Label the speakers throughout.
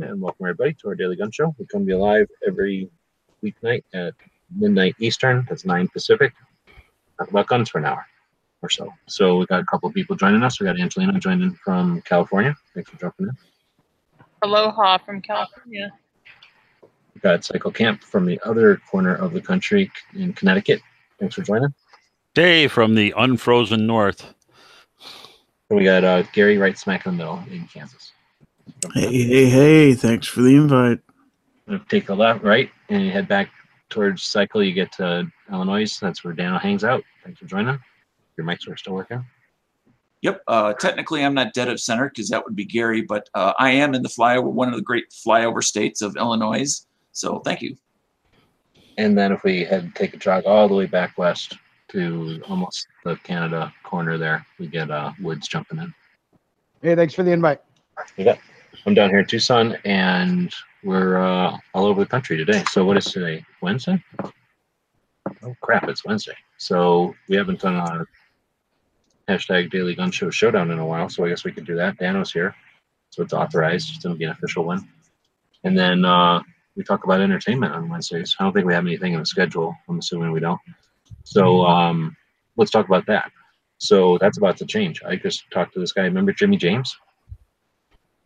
Speaker 1: And welcome everybody to our daily gun show. We come to you live every weeknight at midnight Eastern. That's nine Pacific. Talk about guns for an hour or so. So we got a couple of people joining us. We got Angelina joining from California. Thanks for jumping in.
Speaker 2: Aloha from California.
Speaker 1: We got Cycle Camp from the other corner of the country in Connecticut. Thanks for joining.
Speaker 3: Dave from the unfrozen north.
Speaker 1: And we got uh, Gary right smack in the middle in Kansas.
Speaker 4: Hey, hey, hey, thanks for the invite.
Speaker 1: Take a left, right, and you head back towards Cycle, you get to Illinois. That's where Daniel hangs out. Thanks for joining. Your mics are still working.
Speaker 5: Yep. Uh, technically, I'm not dead of center because that would be Gary, but uh, I am in the flyover, one of the great flyover states of Illinois. So thank you.
Speaker 1: And then if we head take a jog all the way back west to almost the Canada corner there, we get uh, Woods jumping in.
Speaker 6: Hey, thanks for the invite.
Speaker 1: You got, I'm down here in Tucson, and we're uh, all over the country today. So what is today? Wednesday? Oh crap! It's Wednesday. So we haven't done a hashtag Daily Gun Show Showdown in a while. So I guess we could do that. Dano's here, so it's authorized. It's to be an official one. And then uh, we talk about entertainment on Wednesdays. I don't think we have anything in the schedule. I'm assuming we don't. So um, let's talk about that. So that's about to change. I just talked to this guy. Remember Jimmy James?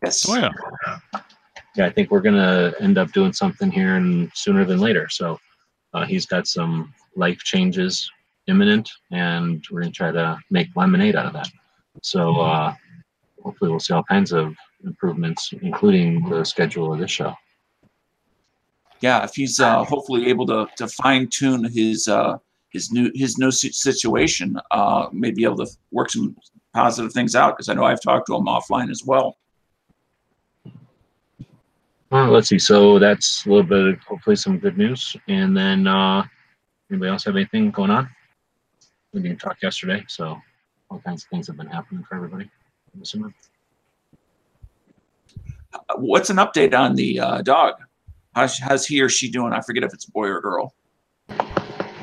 Speaker 5: Yes.
Speaker 3: Oh yeah.
Speaker 1: yeah, I think we're gonna end up doing something here and sooner than later. So uh, he's got some life changes imminent, and we're gonna try to make lemonade out of that. So uh, hopefully, we'll see all kinds of improvements, including the schedule of this show.
Speaker 5: Yeah. If he's uh, hopefully able to, to fine tune his uh, his new his new situation, uh, maybe able to work some positive things out because I know I've talked to him offline as well.
Speaker 1: Let's see. So that's a little bit, of hopefully, some good news. And then, uh, anybody else have anything going on? We didn't talk yesterday, so all kinds of things have been happening for everybody.
Speaker 5: What's an update on the uh, dog? How's, how's he or she doing? I forget if it's a boy or girl.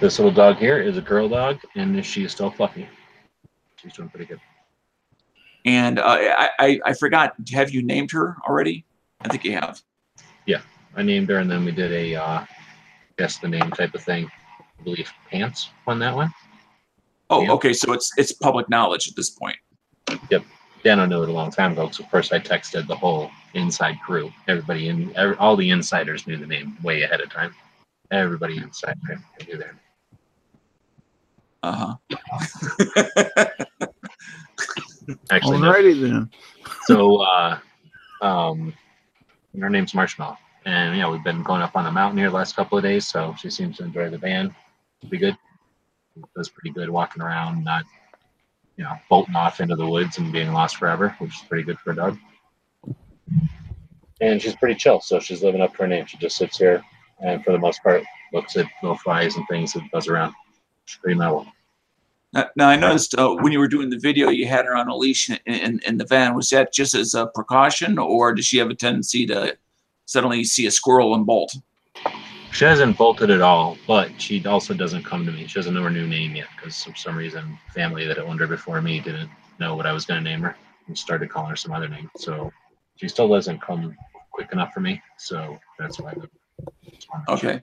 Speaker 1: This little dog here is a girl dog, and she is still fluffy. She's doing pretty good.
Speaker 5: And uh, I, I I forgot. Have you named her already? I think you have.
Speaker 1: I named her, and then we did a uh, guess the name type of thing. I believe Pants won that one.
Speaker 5: Oh,
Speaker 1: Yeah.
Speaker 5: okay. So it's it's public knowledge at this point. Yep.
Speaker 1: Dano knew it a long time ago. So first I texted the whole inside crew. Everybody in, every, all the insiders knew the name way ahead of time. Everybody inside knew that.
Speaker 5: Uh huh.
Speaker 1: Actually, no.
Speaker 4: Alrighty then.
Speaker 1: so uh, um, her name's Marshmallow, and yeah, we've been going up on the mountain here the last couple of days. So she seems to enjoy the band. Be good. Does pretty good walking around, not you know bolting off into the woods and being lost forever, which is pretty good for a dog. And she's pretty chill, so she's living up to her name. She just sits here and, for the most part, looks at little flies and things that buzz around. She's pretty mellow.
Speaker 5: Now, now I noticed uh, when you were doing the video, you had her on a leash in, in, in the van. Was that just as a precaution, or does she have a tendency to suddenly see a squirrel and bolt?
Speaker 1: She hasn't bolted at all, but she also doesn't come to me. She doesn't know her new name yet because for some reason, family that owned her before me didn't know what I was going to name her and started calling her some other name. So she still doesn't come quick enough for me. So that's why. The,
Speaker 5: Okay.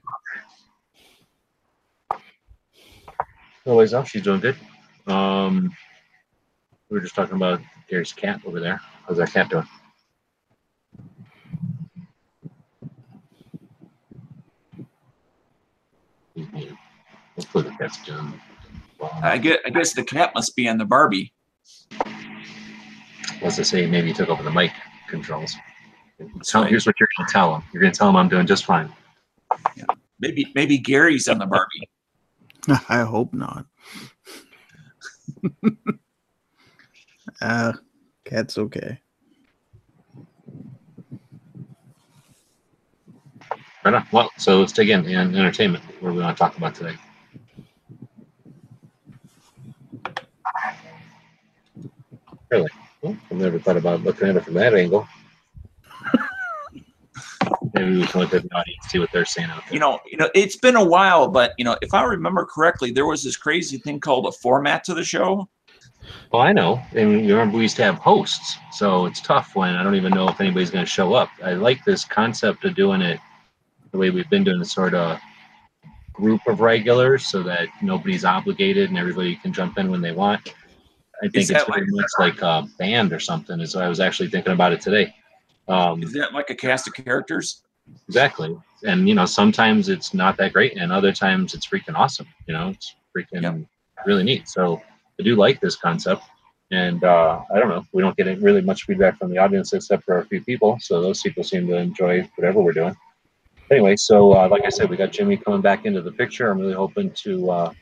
Speaker 1: Otherwise, though, she's doing good. Um, we were just talking about Gary's cat over there. How's that cat doing? Hopefully the cat's doing well.
Speaker 5: I guess I guess the cat must be on the Barbie.
Speaker 1: As I say, maybe he took over the mic controls. Tell, here's what you're going to tell him. You're going to tell him I'm doing just fine.
Speaker 5: Maybe maybe Gary's on the Barbie.
Speaker 4: I hope not. uh, cat's okay.
Speaker 1: Right on. Well, so let's dig in and entertainment. What do we want to talk about today? Really? Well, I've never thought about looking at it from that angle. Maybe we can look at the audience, see what they're saying out there.
Speaker 5: You know, you know, it's been a while, but you know, if I remember correctly, there was this crazy thing called a format to the show.
Speaker 1: Well, I know. And you remember we used to have hosts, so it's tough when I don't even know if anybody's going to show up. I like this concept of doing it the way we've been doing sort of group of regulars, so that nobody's obligated and everybody can jump in when they want. I think it's very much like a band or something. Is I was actually thinking about it today. Um,
Speaker 5: Is that like a cast of characters?
Speaker 1: exactly, and you know sometimes it's not that great, and other times it's freaking awesome. You know, it's freaking
Speaker 5: Yep.
Speaker 1: really neat. So I do like this concept. And uh, I don't know, we don't get really much feedback from the audience except for a few people. So those people seem to enjoy whatever we're doing. Anyway, so uh, like I said, we got Jimmy coming back into the picture. I'm really hoping to, uh,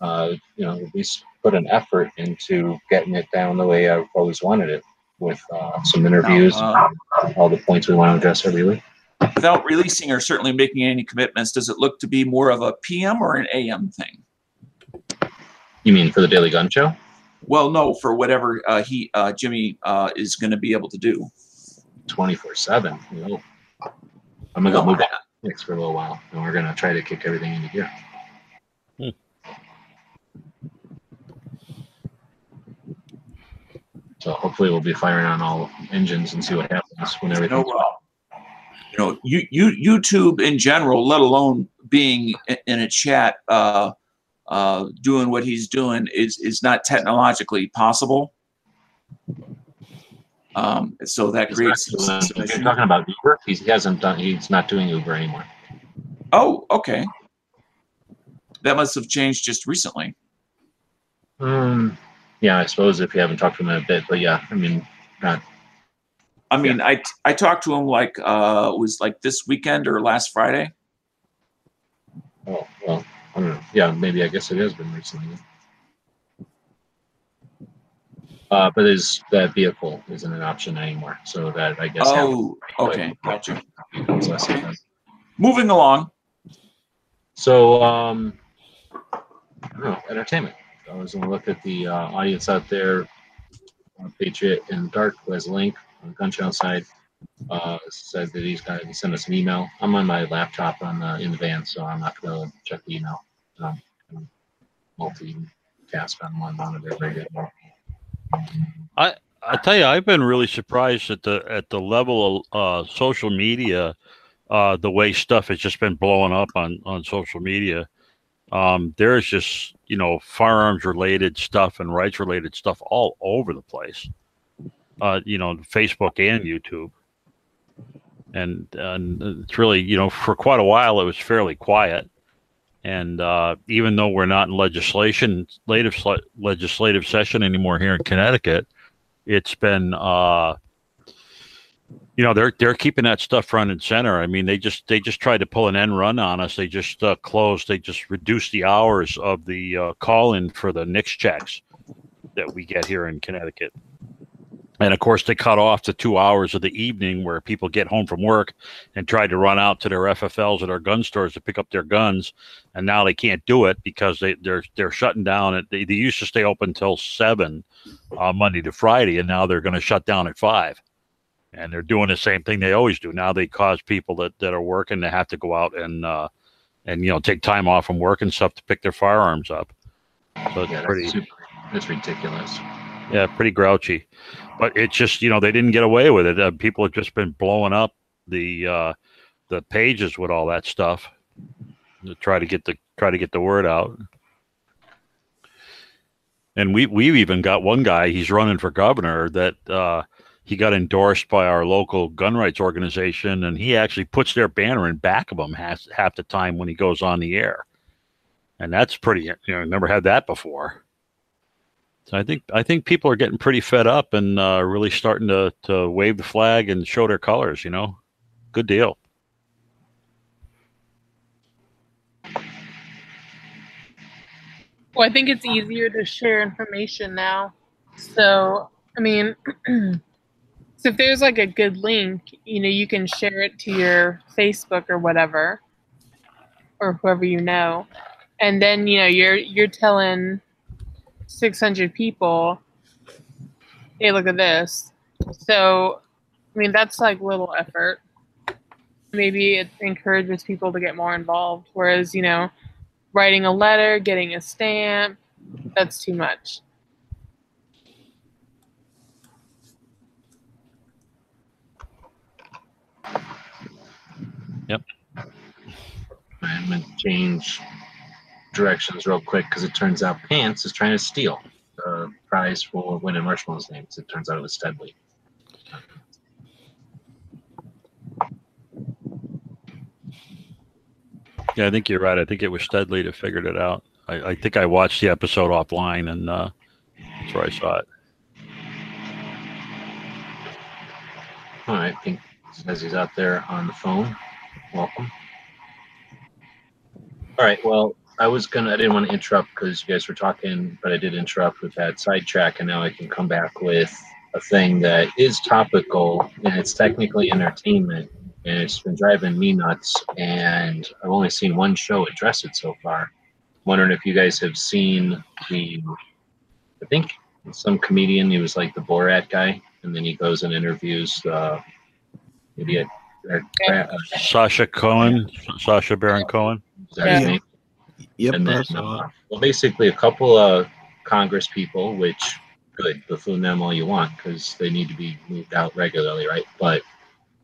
Speaker 1: uh, you know, at least put an effort into getting it down the way I've always wanted it with uh, some interviews,
Speaker 5: uh,
Speaker 1: all the points we want to address every week.
Speaker 5: Without releasing or certainly making any commitments, does it look to be more of a PM or an AM thing?
Speaker 1: You mean for the Daily Gun Show?
Speaker 5: Well, no, for whatever uh, he uh, Jimmy uh, is going to be able to do.
Speaker 1: 24 7. You know, I'm going to go move on next for a little while, and we're going to try to kick everything into gear.
Speaker 3: Hmm.
Speaker 1: So hopefully we'll be firing on all engines and see what happens when
Speaker 5: You
Speaker 1: everything.
Speaker 5: know, uh, you know, you, you YouTube in general, let alone being in a chat, uh, uh, doing what he's doing, is is not technologically possible. Um, so that
Speaker 1: He's
Speaker 5: creates.
Speaker 1: You're talking about Uber. He's, he hasn't done. He's not doing Uber anymore.
Speaker 5: Oh, okay. That must have changed just recently.
Speaker 1: Um, yeah, I suppose if you haven't talked to him in a bit, but yeah, I mean, not
Speaker 5: I mean, I I talked to him like uh, it was like this weekend or last Friday.
Speaker 1: Oh well, I don't know. Yeah, maybe I guess it has been recently. Uh, but is that vehicle isn't an option anymore? So that I guess.
Speaker 5: Oh, okay, gotcha. Okay. Moving along.
Speaker 1: So um, I don't know, entertainment. I was going to look at the uh, audience out there. Uh, Patriot in Dark, who has a link on the gun channel side, uh, said that he's got he sent us an email. I'm on my laptop on the, in the van, so I'm not going to check the email. Um, I'm multitask on one monitor good.
Speaker 3: I tell you, I've been really surprised at the at the level of uh, social media, uh, the way stuff has just been blowing up on on social media. Um, there's just you know firearms related stuff and rights related stuff all over the place. Uh, you know, Facebook and YouTube, and and it's really you know for quite a while it was fairly quiet. And uh, even though we're not in legislation, legislative legislative session anymore here in Connecticut, it's been uh you know they're they're keeping that stuff front and center. I mean they just they just tried to pull an end run on us. They just uh, closed they just reduced the hours of the uh, call in for the NICS checks that we get here in connecticut. And of course they cut off the two hours of the evening where people get home from work and tried to run out to their ffls or their gun stores to pick up their guns. And now they can't do it because they they're they're shutting down at they, they used to stay open till seven uh, Monday to Friday, and now they're going to shut down at five. And they're doing the same thing they always do. Now they cause people that, that are working to have to go out and uh, and you know take time off from work and stuff to pick their firearms up. So it's
Speaker 1: Yeah,
Speaker 3: pretty
Speaker 1: super. That's ridiculous.
Speaker 3: yeah pretty grouchy. But it's just you know they didn't get away with it. Uh, people have just been blowing up the uh, the pages with all that stuff to try to get the try to get the word out. And we we've even got one guy. He's running for governor that uh, he got endorsed by our local gun rights organization, and he actually puts their banner in back of him half half the time when he goes on the air. And that's pretty. You know, never had that before. So I think I think people are getting pretty fed up and uh, really starting to to wave the flag and show their colors. You know, good deal.
Speaker 2: Well, I think it's easier to share information now. So, I mean, So if there's like a good link, you know, you can share it to your Facebook or whatever, or whoever you know, and then you know you're you're telling 600 people, hey, look at this. So, I mean, that's like little effort. Maybe it encourages people to get more involved. Whereas, you know, writing a letter, getting a stamp, that's too much.
Speaker 1: I'm gonna change directions real quick because it turns out Pants is trying to steal the prize for winning Marshmallow's name. 'cause it turns out it was Steadley.
Speaker 3: Yeah, I think you're right. I think it was Steadley that figured it out. I, I think I watched the episode offline, and uh, that's where I saw it.
Speaker 1: All right, Pink says he's out there on the phone. Welcome. All right, well, I was gonna, I didn't want to interrupt because you guys were talking, but I did interrupt with that sidetrack, and now I can come back with a thing that is topical and it's technically entertainment, and it's been driving me nuts. And I've only seen one show address it so far. Wondering if you guys have seen the, I think some comedian. He was like the Borat guy, and then he goes and interviews uh, maybe a, a, a,
Speaker 3: Sacha Cohen, Sacha Baron Cohen.
Speaker 1: is that his
Speaker 2: Yeah.
Speaker 4: Yep.
Speaker 1: and then, uh, well, basically a couple of Congress people, which good, buffoon them all you want because they need to be moved out regularly, right? But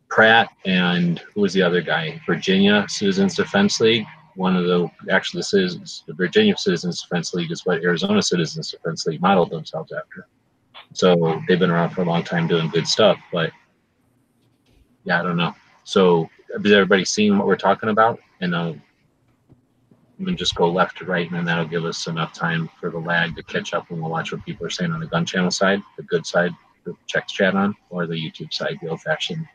Speaker 1: Pratt and who was the other guy? Virginia Citizens Defense League. One of the actually the citizens, the Virginia Citizens Defense League is what Arizona Citizens Defense League modeled themselves after. So they've been around for a long time doing good stuff, but yeah, I don't know. So has everybody seen what we're talking about? And uh, we can just go left to right, and then that'll give us enough time for the lag to catch up, and we'll watch what people are saying on the gun channel side, the good side, the text chat on, or the YouTube side, the old-fashioned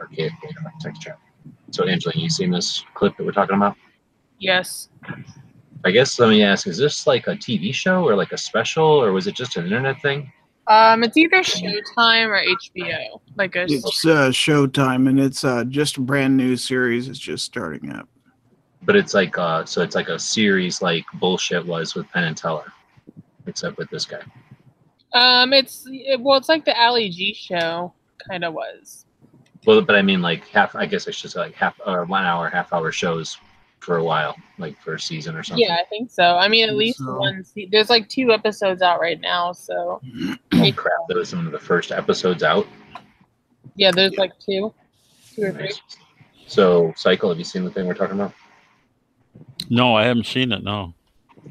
Speaker 1: archaic text chat. So, Angela, you seen this clip that we're talking about?
Speaker 2: Yes.
Speaker 1: I guess let me ask: Is this like a TV show, or like a special, or was it just an internet thing?
Speaker 2: Um, it's either Showtime or HBO. Like a
Speaker 4: It's uh, Showtime, and it's uh, just a brand new series. It's just starting up.
Speaker 1: But it's like, uh, so it's like a series, like bullshit was with Penn and Teller, except with this guy.
Speaker 2: um, it's it, well, it's like the Ali G show kind of was.
Speaker 1: Well, but I mean, like half. I guess I should say like half or one hour, half hour shows for a while, like for a season or something.
Speaker 2: Yeah, I think so. I mean, at
Speaker 4: think
Speaker 2: least
Speaker 4: so.
Speaker 2: one. Se- there's like two episodes out right now, so
Speaker 1: Oh crap! That was some of the first episodes out.
Speaker 2: yeah, there's like two, two or three.
Speaker 1: So, cycle. Have you seen the thing we're talking about?
Speaker 3: No, I haven't seen it. No.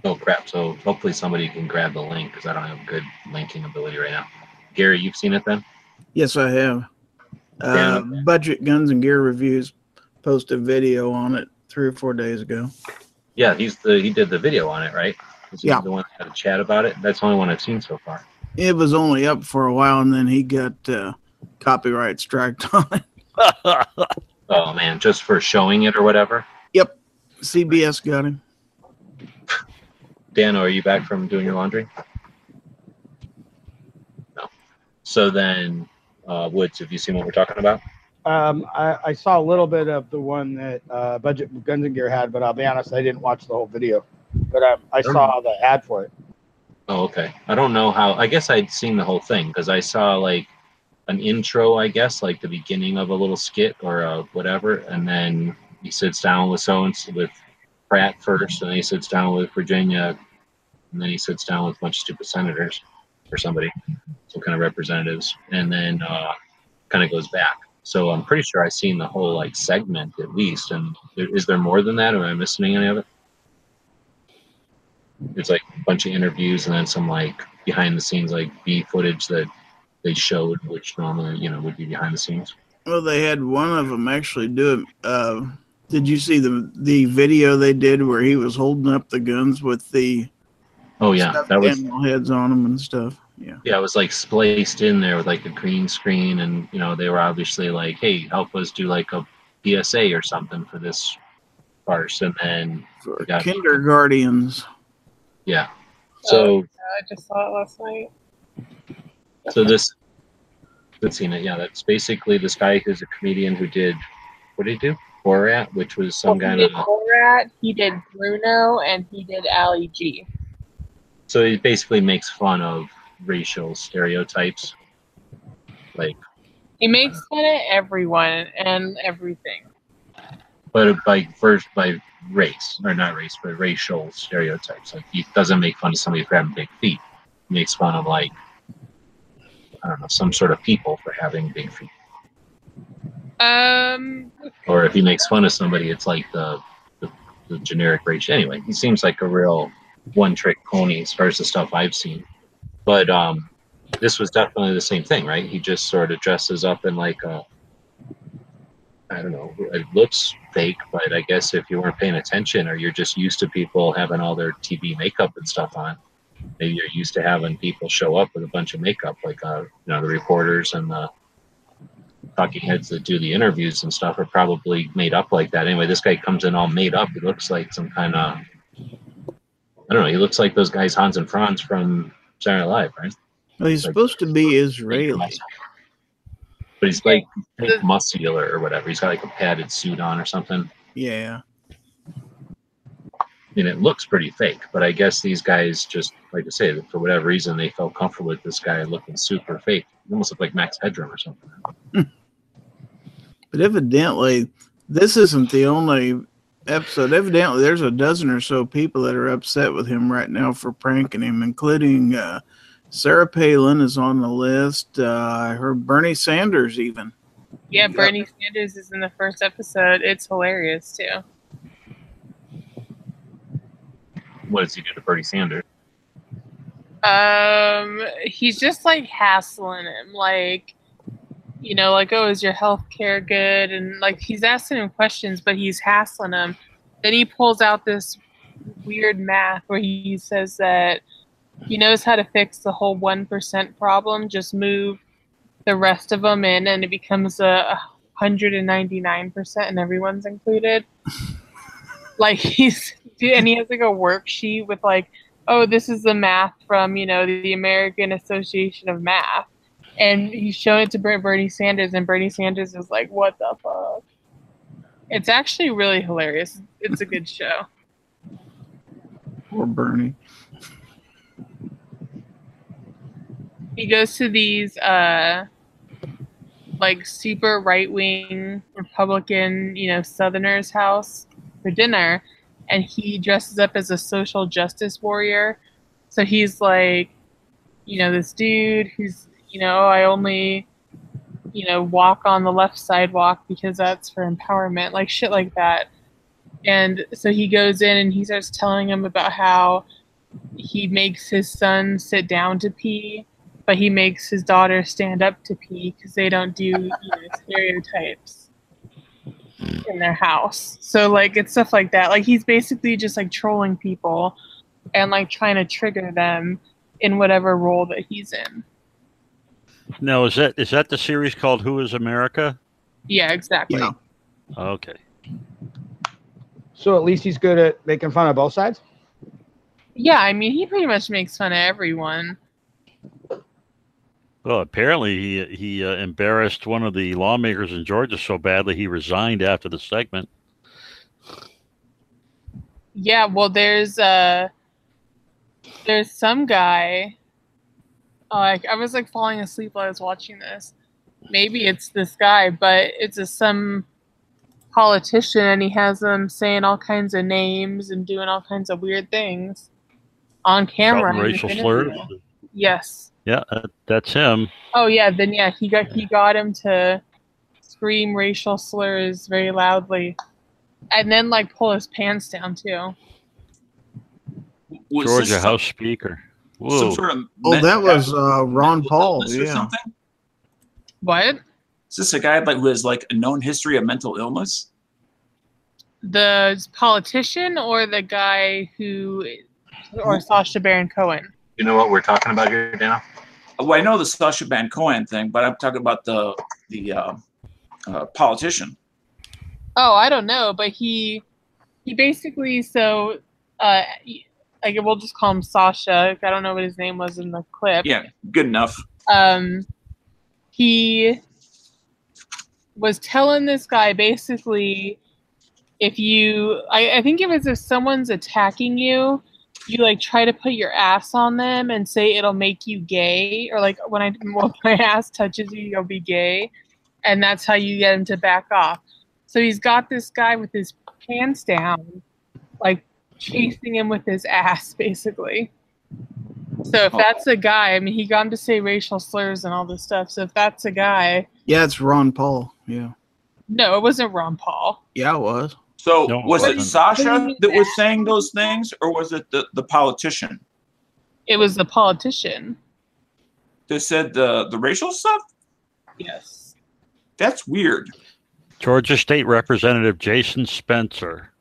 Speaker 1: Oh crap! So hopefully somebody can grab the link because I don't have good linking ability right now. Gary, you've seen it then?
Speaker 4: Yes, I have. Uh,
Speaker 1: Yeah.
Speaker 4: Budget Guns and Gear Reviews posted a video on it three or four days ago.
Speaker 1: Yeah, he's the he did the video on it, right? Is
Speaker 4: Yeah.
Speaker 1: The one that had a chat about it. That's the only one I've seen so far.
Speaker 4: It was only up for a while, and then he got uh, copyright striked on it.
Speaker 1: Oh man, just for showing it or whatever.
Speaker 4: Yep, CBS got him.
Speaker 1: Dan, are you back from doing your laundry? No. So then, uh, Woods, have you seen what we're talking about?
Speaker 6: Um, I, I saw a little bit of the one that uh, Budget Guns and Gear had, but I'll be honest, I didn't watch the whole video. But um, I saw the ad for it.
Speaker 1: Oh, okay. I don't know how. I guess I'd seen the whole thing because I saw like an intro, I guess, like the beginning of a little skit or uh, whatever, and then he sits down with so and with Pratt first, and then he sits down with Virginia, and then he sits down with a bunch of stupid senators or somebody, some kind of representatives, and then uh, kind of goes back. So I'm pretty sure I've seen the whole like segment at least. And there, is there more than that, or am I missing any of it? It's like a bunch of interviews and then some like behind the scenes like B footage that they showed, which normally you know would be behind the scenes.
Speaker 4: Well, they had one of them actually do it. Uh, did you see the the video they did where he was holding up the guns with the
Speaker 1: Oh yeah, that was
Speaker 4: heads on them and stuff? Yeah.
Speaker 1: yeah, it was like spliced in there with like a green screen, and you know they were obviously like, hey, help us do like a PSA or something for this farce, and then
Speaker 4: For
Speaker 1: Got it.
Speaker 4: kindergartens.
Speaker 1: yeah, oh, so
Speaker 2: I just saw it last night.
Speaker 1: so this I've seen it. Yeah, that's basically this guy who's a comedian who did what did he do? Borat, which was some
Speaker 2: he
Speaker 1: kind
Speaker 2: did
Speaker 1: of.
Speaker 2: Uh, Borat, he did Bruno, and he did Ali G.
Speaker 1: So he basically makes fun of racial stereotypes. Like,
Speaker 2: He makes fun of everyone and everything.
Speaker 1: but by first by race or not race, but racial stereotypes. Like he doesn't make fun of somebody for having big feet. He makes fun of like I don't know some sort of people for having big feet.
Speaker 2: Um,
Speaker 1: Or if he makes fun of somebody, it's like the the, the generic race. Anyway, he seems like a real one trick pony as far as the stuff I've seen. But um, this was definitely the same thing, right? He just sort of dresses up in like a I don't know. It looks fake, but I guess if you weren't paying attention or you're just used to people having all their TV makeup and stuff on, maybe you're used to having people show up with a bunch of makeup, like uh, you know the reporters and the talking heads that do the interviews and stuff are probably made up like that. Anyway, this guy comes in all made up. He looks like some kind of I don't know. He looks like those guys Hans and Franz from Saturday Night Live, right?
Speaker 4: Well, he's supposed to be Israeli.
Speaker 1: But he's like think muscular or whatever. He's got like a padded suit on or something.
Speaker 4: Yeah.
Speaker 1: and it looks pretty fake. But I guess these guys just, like I say, for whatever reason, they felt comfortable with this guy looking super fake. He almost looked like Max Headroom or something.
Speaker 4: But evidently, this isn't the only episode. Evidently, there's a dozen or so people that are upset with him right now for pranking him, including uh, Sarah Palin is on the list. Uh, I heard Bernie Sanders even.
Speaker 2: yeah, Bernie Sanders is in the first episode. It's hilarious too.
Speaker 1: What does he do to Bernie Sanders?
Speaker 2: Um, he's just like hassling him, like, you know, like, oh, is your health care good? And like, he's asking him questions, but he's hassling him. Then he pulls out this weird math where he says that he knows how to fix the whole 1% problem, just move the rest of them in, and it becomes a 199%, and everyone's included. like, he's, and he has like a worksheet with like, oh, this is the math from, you know, the American Association of Math. And he's showing it to Ber- Bernie Sanders, and Bernie Sanders is like, what the fuck? It's actually really hilarious. It's a good show.
Speaker 4: Poor Bernie.
Speaker 2: He goes to these, uh, like, super right wing Republican, you know, Southerners' house for dinner, and he dresses up as a social justice warrior. So he's like, you know, this dude who's, you know, I only, you know, walk on the left sidewalk because that's for empowerment, like shit like that. And so he goes in and he starts telling him about how he makes his son sit down to pee, but he makes his daughter stand up to pee because they don't do you know, stereotypes in their house. So like it's stuff like that. Like he's basically just like trolling people and like trying to trigger them in whatever role that he's in.
Speaker 3: Now, is that is that the series called Who Is America?
Speaker 2: Yeah, exactly.
Speaker 4: Yeah.
Speaker 3: Okay.
Speaker 6: So at least he's good at making fun of both sides.
Speaker 2: Yeah, I mean he pretty much makes fun of everyone.
Speaker 3: Well, apparently he he uh, embarrassed one of the lawmakers in Georgia so badly he resigned after the segment.
Speaker 2: Yeah, well there's uh there's some guy like I was like falling asleep while I was watching this. Maybe it's this guy, but it's a some politician and he has them saying all kinds of names and doing all kinds of weird things on camera.
Speaker 3: Shouting racial slurs.
Speaker 2: Yes.
Speaker 3: Yeah, uh, that's him.
Speaker 2: Oh yeah, then yeah, he got he got him to scream racial slurs very loudly. And then like pull his pants down too.
Speaker 5: Was
Speaker 3: Georgia House Speaker.
Speaker 5: Some sort of
Speaker 4: Oh, that was uh, Ron Paul.
Speaker 5: or
Speaker 4: Yeah.
Speaker 5: something?
Speaker 2: What?
Speaker 5: Is this a guy like who has like a known history of mental illness?
Speaker 2: The politician or the guy who or Sacha Baron Cohen?
Speaker 1: You know what we're talking about here, Dana?
Speaker 5: Well, I know the Sacha Baron Cohen thing, but I'm talking about the the uh, uh, politician.
Speaker 2: Oh, I don't know, but he he basically so uh like we'll just call him Sacha. I don't know what his name was in the clip.
Speaker 5: Yeah, good enough.
Speaker 2: um he was telling this guy basically if you I, I think it was if someone's attacking you you like try to put your ass on them and say it'll make you gay or like when i when my ass touches you you'll be gay and that's how you get him to back off so he's got this guy with his pants down like chasing him with his ass basically so if
Speaker 5: Oh.
Speaker 2: that's a guy i mean he got him to say racial slurs and all this stuff so if that's a guy
Speaker 4: Yeah, it's Ron Paul. Yeah.
Speaker 2: no it wasn't ron paul
Speaker 4: Yeah, it was.
Speaker 5: So
Speaker 3: No,
Speaker 5: was
Speaker 3: it
Speaker 5: it. Sasha that was saying those things, or was it the, the politician
Speaker 2: it was the politician
Speaker 5: that said the the racial stuff?
Speaker 2: yes
Speaker 5: That's weird.
Speaker 3: Georgia State Representative Jason Spencer.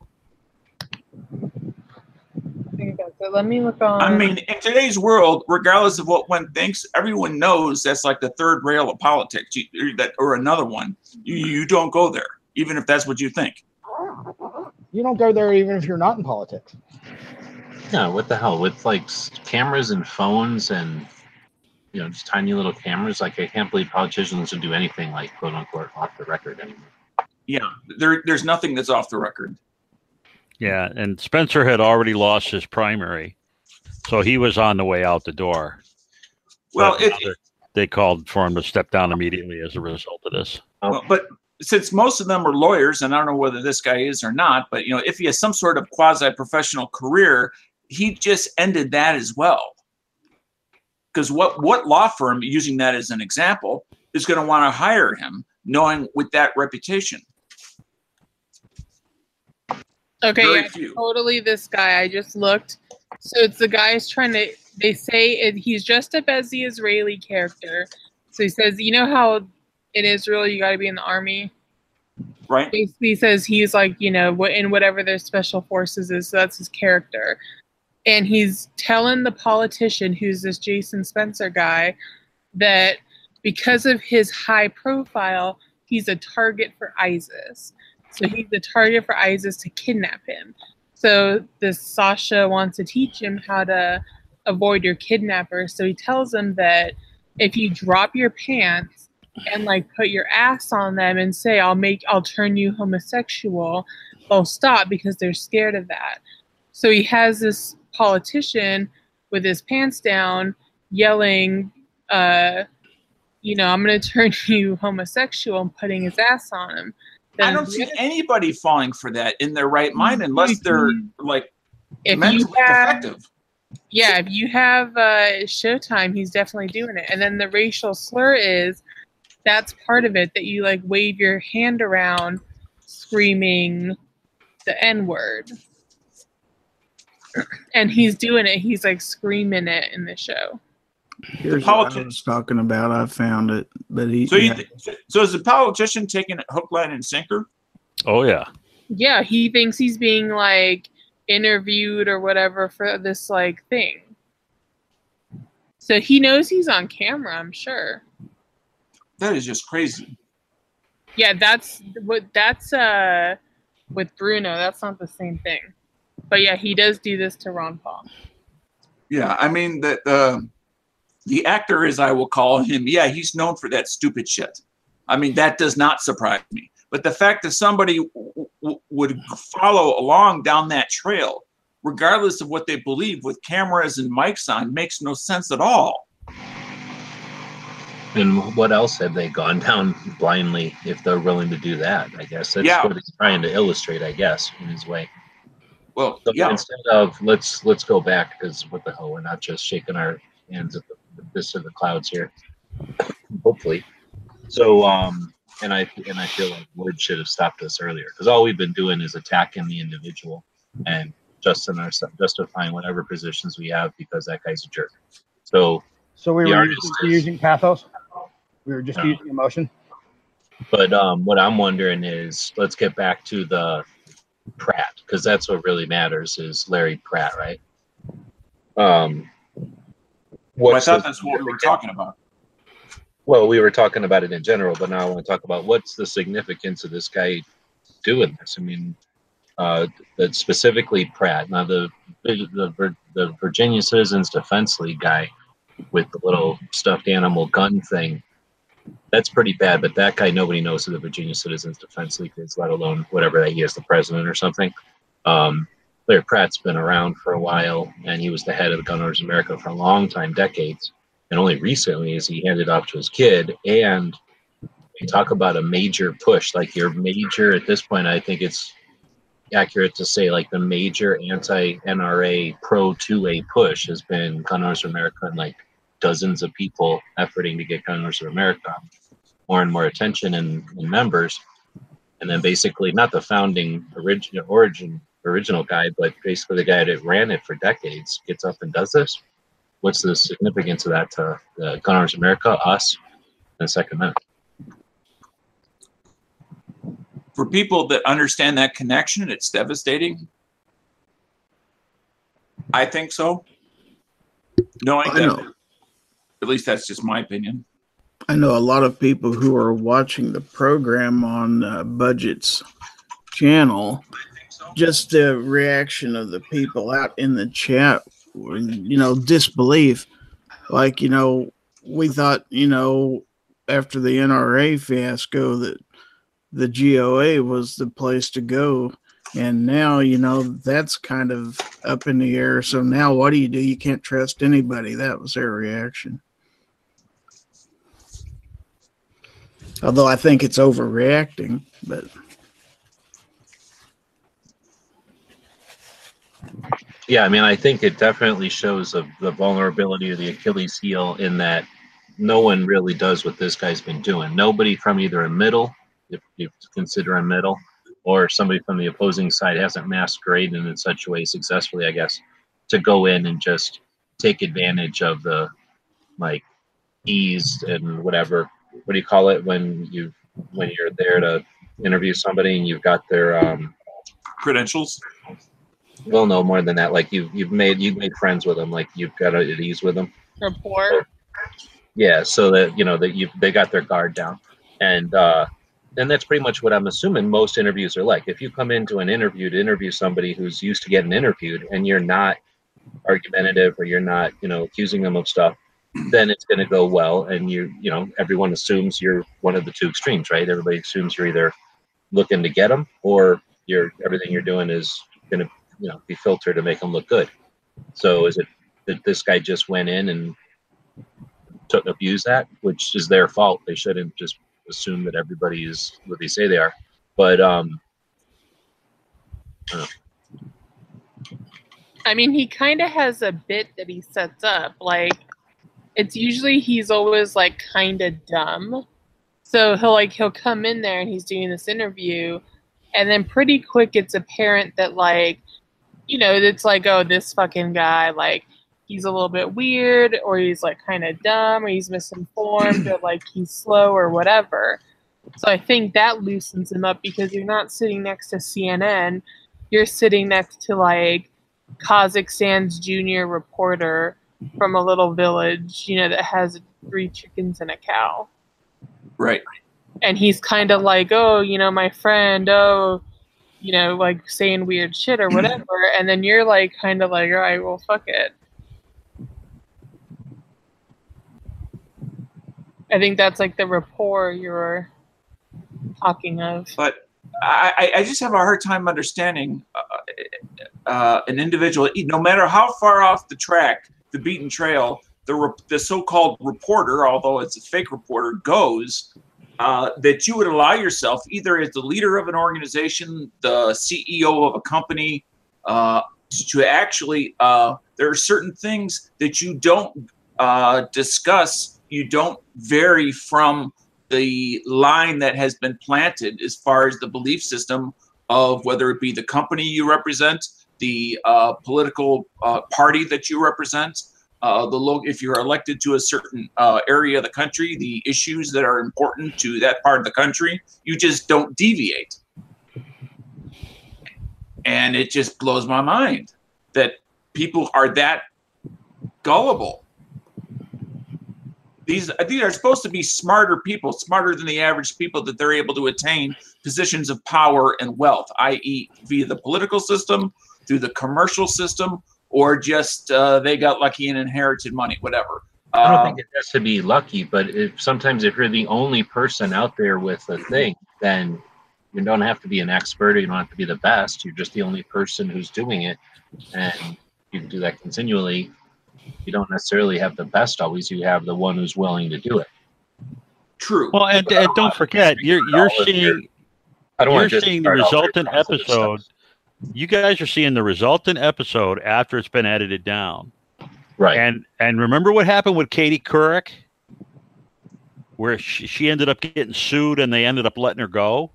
Speaker 2: I think that's it. let me look on
Speaker 5: I mean, in today's world, regardless of what one thinks, everyone knows that's like the third rail of politics. You, or that or another one. You, you don't go there, even if that's what you think.
Speaker 6: You don't go there even if you're not in politics.
Speaker 1: Yeah, what the hell? With like cameras and phones and you know, just tiny little cameras. Like I can't believe politicians would do anything like quote unquote off the record anymore.
Speaker 5: Yeah, there there's nothing that's off the record.
Speaker 3: Yeah, and Spencer had already lost his primary, so he was on the way out the door.
Speaker 5: Well, it,
Speaker 3: they called for him to step down immediately as a result of this.
Speaker 5: Well, but since most of them are lawyers, and I don't know whether this guy is or not, but you know, if he has some sort of quasi-professional career, he just ended that as well. Because what what law firm, using that as an example, is going to want to hire him, knowing with that reputation?
Speaker 2: Okay, yeah, totally this guy. I just looked. So it's the guy's trying to. They say it, he's dressed up as the Israeli character. So he says, you know how in Israel you got to be in the army.
Speaker 5: Right?
Speaker 2: Basically, he says he's like you know in whatever their special forces is. So that's his character, and he's telling the politician who's this Jason Spencer guy that because of his high profile, he's a target for ISIS. So he's a target for ISIS to kidnap him. So this Sacha wants to teach him how to avoid your kidnapper. So he tells him that if you drop your pants and like put your ass on them and say I'll make I'll turn you homosexual, they'll stop because they're scared of that. So he has this politician with his pants down yelling uh you know, I'm going to turn you homosexual and putting his ass on him.
Speaker 5: I don't see anybody falling for that in their right mind unless they're like
Speaker 2: if you
Speaker 5: mentally
Speaker 2: have,
Speaker 5: defective.
Speaker 2: yeah, if you have uh, Showtime, he's definitely doing it. And then the racial slur is that's part of it that you like wave your hand around screaming the N word. And he's doing it. He's like screaming it in the show.
Speaker 4: Here's
Speaker 5: The
Speaker 4: what I was talking about. I found it, but he.
Speaker 5: So you
Speaker 4: yeah.
Speaker 5: th- so is the politician taking it hook, line, and sinker?
Speaker 3: Oh yeah,
Speaker 2: Yeah, he thinks he's being like interviewed or whatever for this like thing. So he knows he's on camera, I'm sure.
Speaker 5: That is just crazy.
Speaker 2: Yeah, that's what that's uh with Bruno. That's not the same thing. But yeah, he does do this to Ron Paul.
Speaker 5: Yeah, I mean the the the actor, as I will call him, yeah, he's known for that stupid shit. I mean, that does not surprise me. But the fact that somebody w- w- would follow along down that trail, regardless of what they believe, with cameras and mics on, makes no sense at all.
Speaker 1: And what else have they gone down blindly if they're willing to do that? I guess that's
Speaker 5: Yeah.
Speaker 1: what he's trying to illustrate, I guess, in his way.
Speaker 5: Well,
Speaker 1: So
Speaker 5: yeah,
Speaker 1: instead of let's let's go back because what the hell, we're not just shaking our hands at the this of the clouds here. Hopefully. So um and I and I feel like Wood should have stopped us earlier because all we've been doing is attacking the individual and justifying ourselves justifying whatever positions we have because that guy's a jerk. So
Speaker 6: So we were using,
Speaker 1: is-
Speaker 6: using pathos. We were just
Speaker 1: No.
Speaker 6: using emotion.
Speaker 1: But um, what I'm wondering is, let's get back to the Pratt because that's what really matters is Larry Pratt, right? Um,
Speaker 5: well, I thought that's what we were talking about.
Speaker 1: Well, we were talking about it in general, but now I want to talk about what's the significance of this guy doing this. I mean, uh, that specifically Pratt. Now the the the Virginia Citizens Defense League guy with the little stuffed animal gun thing. that's pretty bad. But that guy, nobody knows who the Virginia Citizens Defense League is, let alone whatever that he is, the president or something. Um, Larry Pratt's been around for a while, and he was the head of Gun Owners America for a long time, decades. And only recently is he handed off to his kid. And talk about a major push, like your major at this point, I think it's accurate to say like the major anti-NRA pro 2A push has been Gun Owners America and like dozens of people efforting to get Gun Owners America more and more attention and, and members. And then basically not the founding origin origin original guy, but basically the guy that ran it for decades gets up and does this. What's the significance of that to uh, Gun Owners America, us, and the Second Amendment?
Speaker 5: For people that understand that connection, it's devastating. I think so. Knowing
Speaker 4: I
Speaker 5: that,
Speaker 4: know.
Speaker 5: at least that's just my opinion.
Speaker 4: I know a lot of people who are watching the program on uh, Budget's channel. Just the reaction of the people out in the chat, you know, disbelief. Like, you know, we thought, you know, after the NRA fiasco that the GOA was the place to go. And now, you know, that's kind of up in the air. So now what do you do? You can't trust anybody. That was their reaction. Although I think it's overreacting, but
Speaker 1: Yeah, I mean, I think it definitely shows the vulnerability of the Achilles heel in that no one really does what this guy's been doing. Nobody from either a middle, if you consider a middle, or somebody from the opposing side hasn't masqueraded in such a way successfully, I guess, to go in and just take advantage of the like ease and whatever. What do you call it when you when you're there to interview somebody and you've got their um,
Speaker 5: Credentials.
Speaker 1: Well, no more than that. Like you've you've made you've made friends with them. Like you've got at ease with them.
Speaker 2: Report.
Speaker 1: Yeah, so that you know that you they got their guard down, and uh, and that's pretty much what I'm assuming most interviews are like. If you come into an interview to interview somebody who's used to getting interviewed, and you're not argumentative or you're not you know accusing them of stuff, then it's going to go well, and you you know everyone assumes you're one of the two extremes, right? Everybody assumes you're either looking to get them or you're everything you're doing is going to you know be filtered to make them look good. So is it that this guy just went in and took abuse that, which is their fault. They shouldn't just assume that everybody is what they say they are. But um,
Speaker 2: I mean, he kind of has a bit that he sets up. Like, it's usually he's always like kind of dumb. So he'll like he'll come in there and he's doing this interview, and then pretty quick it's apparent that like, you know, it's like oh this fucking guy like he's a little bit weird or he's like kind of dumb or he's misinformed or like he's slow or whatever. So I think that loosens him up because you're not sitting next to CNN, you're sitting next to like Kazakhstan's junior reporter from a little village, you know, that has three chickens and a cow.
Speaker 5: Right.
Speaker 2: And he's kind of like, oh, you know, my friend, oh, you know, like saying weird shit or whatever. and then you're like, kind of like, all right, well, fuck it. I think that's like the rapport you're talking of.
Speaker 5: But I, I just have a hard time understanding uh, uh, an individual, no matter how far off the track, the beaten trail, the, the so-called reporter, although it's a fake reporter, goes, uh, that you would allow yourself, either as the leader of an organization, the CEO of a company, uh, to actually, uh, there are certain things that you don't uh, discuss, you don't vary from the line that has been planted as far as the belief system of whether it be the company you represent, the uh, political uh, party that you represent, uh, the lo- if you're elected to a certain uh, area of the country, the issues that are important to that part of the country, you just don't deviate. And it just blows my mind that people are that gullible. These, these are supposed to be smarter people, smarter than the average people that they're able to attain positions of power and wealth, i.e., via the political system, through the commercial system, or just uh, they got lucky and inherited money, whatever.
Speaker 1: I don't
Speaker 5: Um,
Speaker 1: think it has to be lucky, but if sometimes if you're the only person out there with a thing, then you don't have to be an expert. You don't have to be the best. You're just the only person who's doing it, and you can do that continually. You don't necessarily have the best always. You have the one who's willing to do it.
Speaker 5: true.
Speaker 3: Well, and, and don't forget, you're you're
Speaker 1: All your-
Speaker 3: seeing
Speaker 1: I don't
Speaker 3: you're
Speaker 1: want to
Speaker 3: seeing the
Speaker 1: discard all their
Speaker 3: resultant
Speaker 1: positive
Speaker 3: episode. You guys are seeing the resultant episode after it's been edited down.
Speaker 1: right?
Speaker 3: And and remember what happened with Katie Couric, where she, she ended up getting sued and they ended up letting her go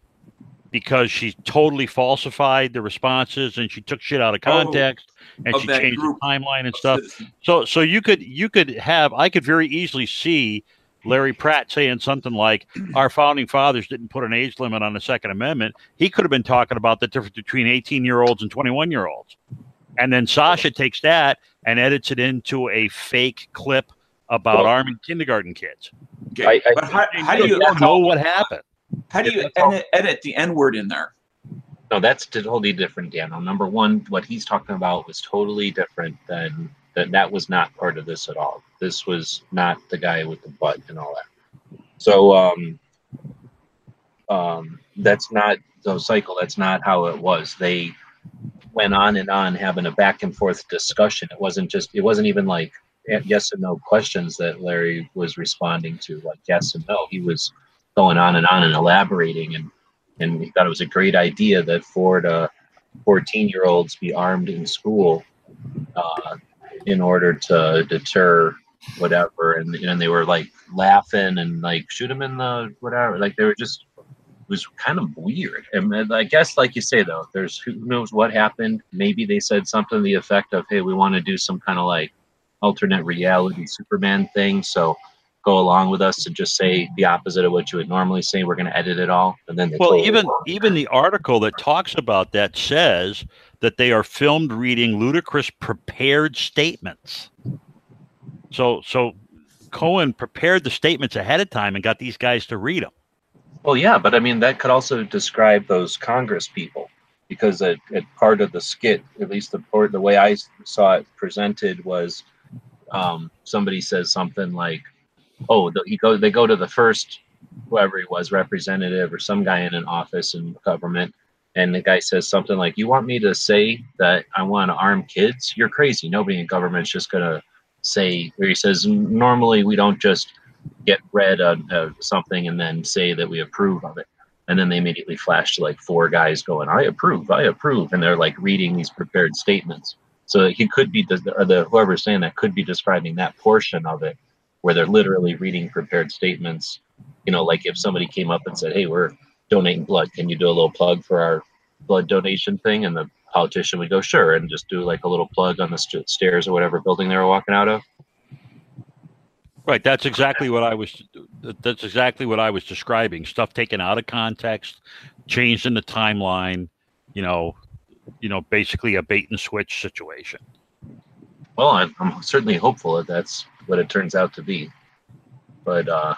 Speaker 3: because she totally falsified the responses and she took shit out of
Speaker 5: Oh,
Speaker 3: context and
Speaker 5: of
Speaker 3: she changed
Speaker 5: group
Speaker 3: the timeline and stuff. So so you could you could have I could very easily see Larry Pratt saying something like our founding fathers didn't put an age limit on the Second Amendment. He could have been talking about the difference between 18 year olds and 21 year olds. And then Sacha takes that and edits it into a fake clip about
Speaker 1: Well-
Speaker 3: arming kindergarten kids.
Speaker 5: Okay.
Speaker 1: I- I
Speaker 5: but how, how do
Speaker 3: You
Speaker 5: you
Speaker 3: don't know what happened.
Speaker 5: how do you edit, edit the N word in there?
Speaker 1: No, that's totally different, Daniel. Number one, what he's talking about was totally different than that. That was not part of this at all. This was not the guy with the butt and all that. So, um, um, that's not the cycle. That's not how it was. They went on and on having a back and forth discussion. It wasn't just. It wasn't even like yes and no questions that Larry was responding to, like yes and no. He was going on and on and elaborating and and we thought it was a great idea that four to 14 year olds be armed in school uh, in order to deter whatever. And, and they were like laughing and like shoot them in the whatever. Like they were just it was kind of weird. And i guess like you say though there's who knows what happened. Maybe they said something to the effect of hey we want to do some kind of like alternate reality superman thing so go along with us and just say the opposite of what you would normally say. We're going to edit it all, and then they
Speaker 3: Well, even even the article that talks about that says that they are filmed reading ludicrous prepared statements. So so Cohen prepared the statements ahead of time and got these guys to read them.
Speaker 1: well, yeah, but I mean that could also describe those Congress people because a, a part of the skit, at least the part the way I saw it presented was um, somebody says something like, "Oh, the, he go they go to the first whoever he was representative or some guy in an office in government." And the guy says something like, "You want me to say that I want to arm kids? You're crazy. Nobody in government's just gonna say." Or he says, "Normally we don't just get read uh, uh, something and then say that we approve of it." And then they immediately flash to like four guys going, "I approve, I approve," and they're like reading these prepared statements. So he could be or the whoever's saying that could be describing that portion of it where they're literally reading prepared statements. You know, like if somebody came up and said, "Hey, we're donating blood. Can you do a little plug for our blood donation thing?" And the politician would go, "Sure," and just do like a little plug on the st- stairs or whatever building they were walking out of.
Speaker 3: Right, that's exactly what I was that's exactly what I was describing. Stuff taken out of context, changed in the timeline, you know, you know, basically a bait and switch situation.
Speaker 1: Well, I'm, I'm certainly hopeful that that's what it turns out to be. But uh,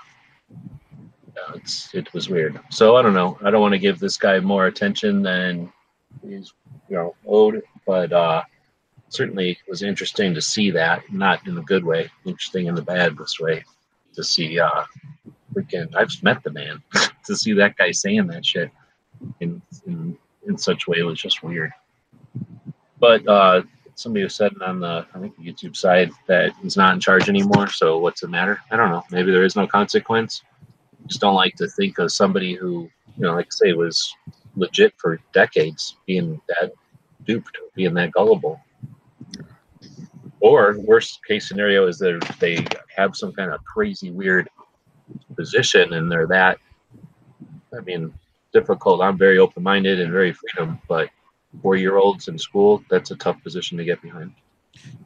Speaker 1: it's it was weird. So I don't know. I don't want to give this guy more attention than he's you know owed. But uh, certainly was interesting to see that, not in a good way, interesting in the badest way, to see. Uh, freaking, I've met the man. to see that guy saying that shit in in in such way was just weird. But uh, somebody was said on the I think the YouTube side that he's not in charge anymore. So what's the matter? I don't know. Maybe there is no consequence. Just don't like to think of somebody who you know, like I say, was legit for decades being that duped, being that gullible. Or worst case scenario is that they have some kind of crazy weird position and they're that. I mean, difficult. I'm very open minded and very freedom, but four year olds in school, that's a tough position to get behind.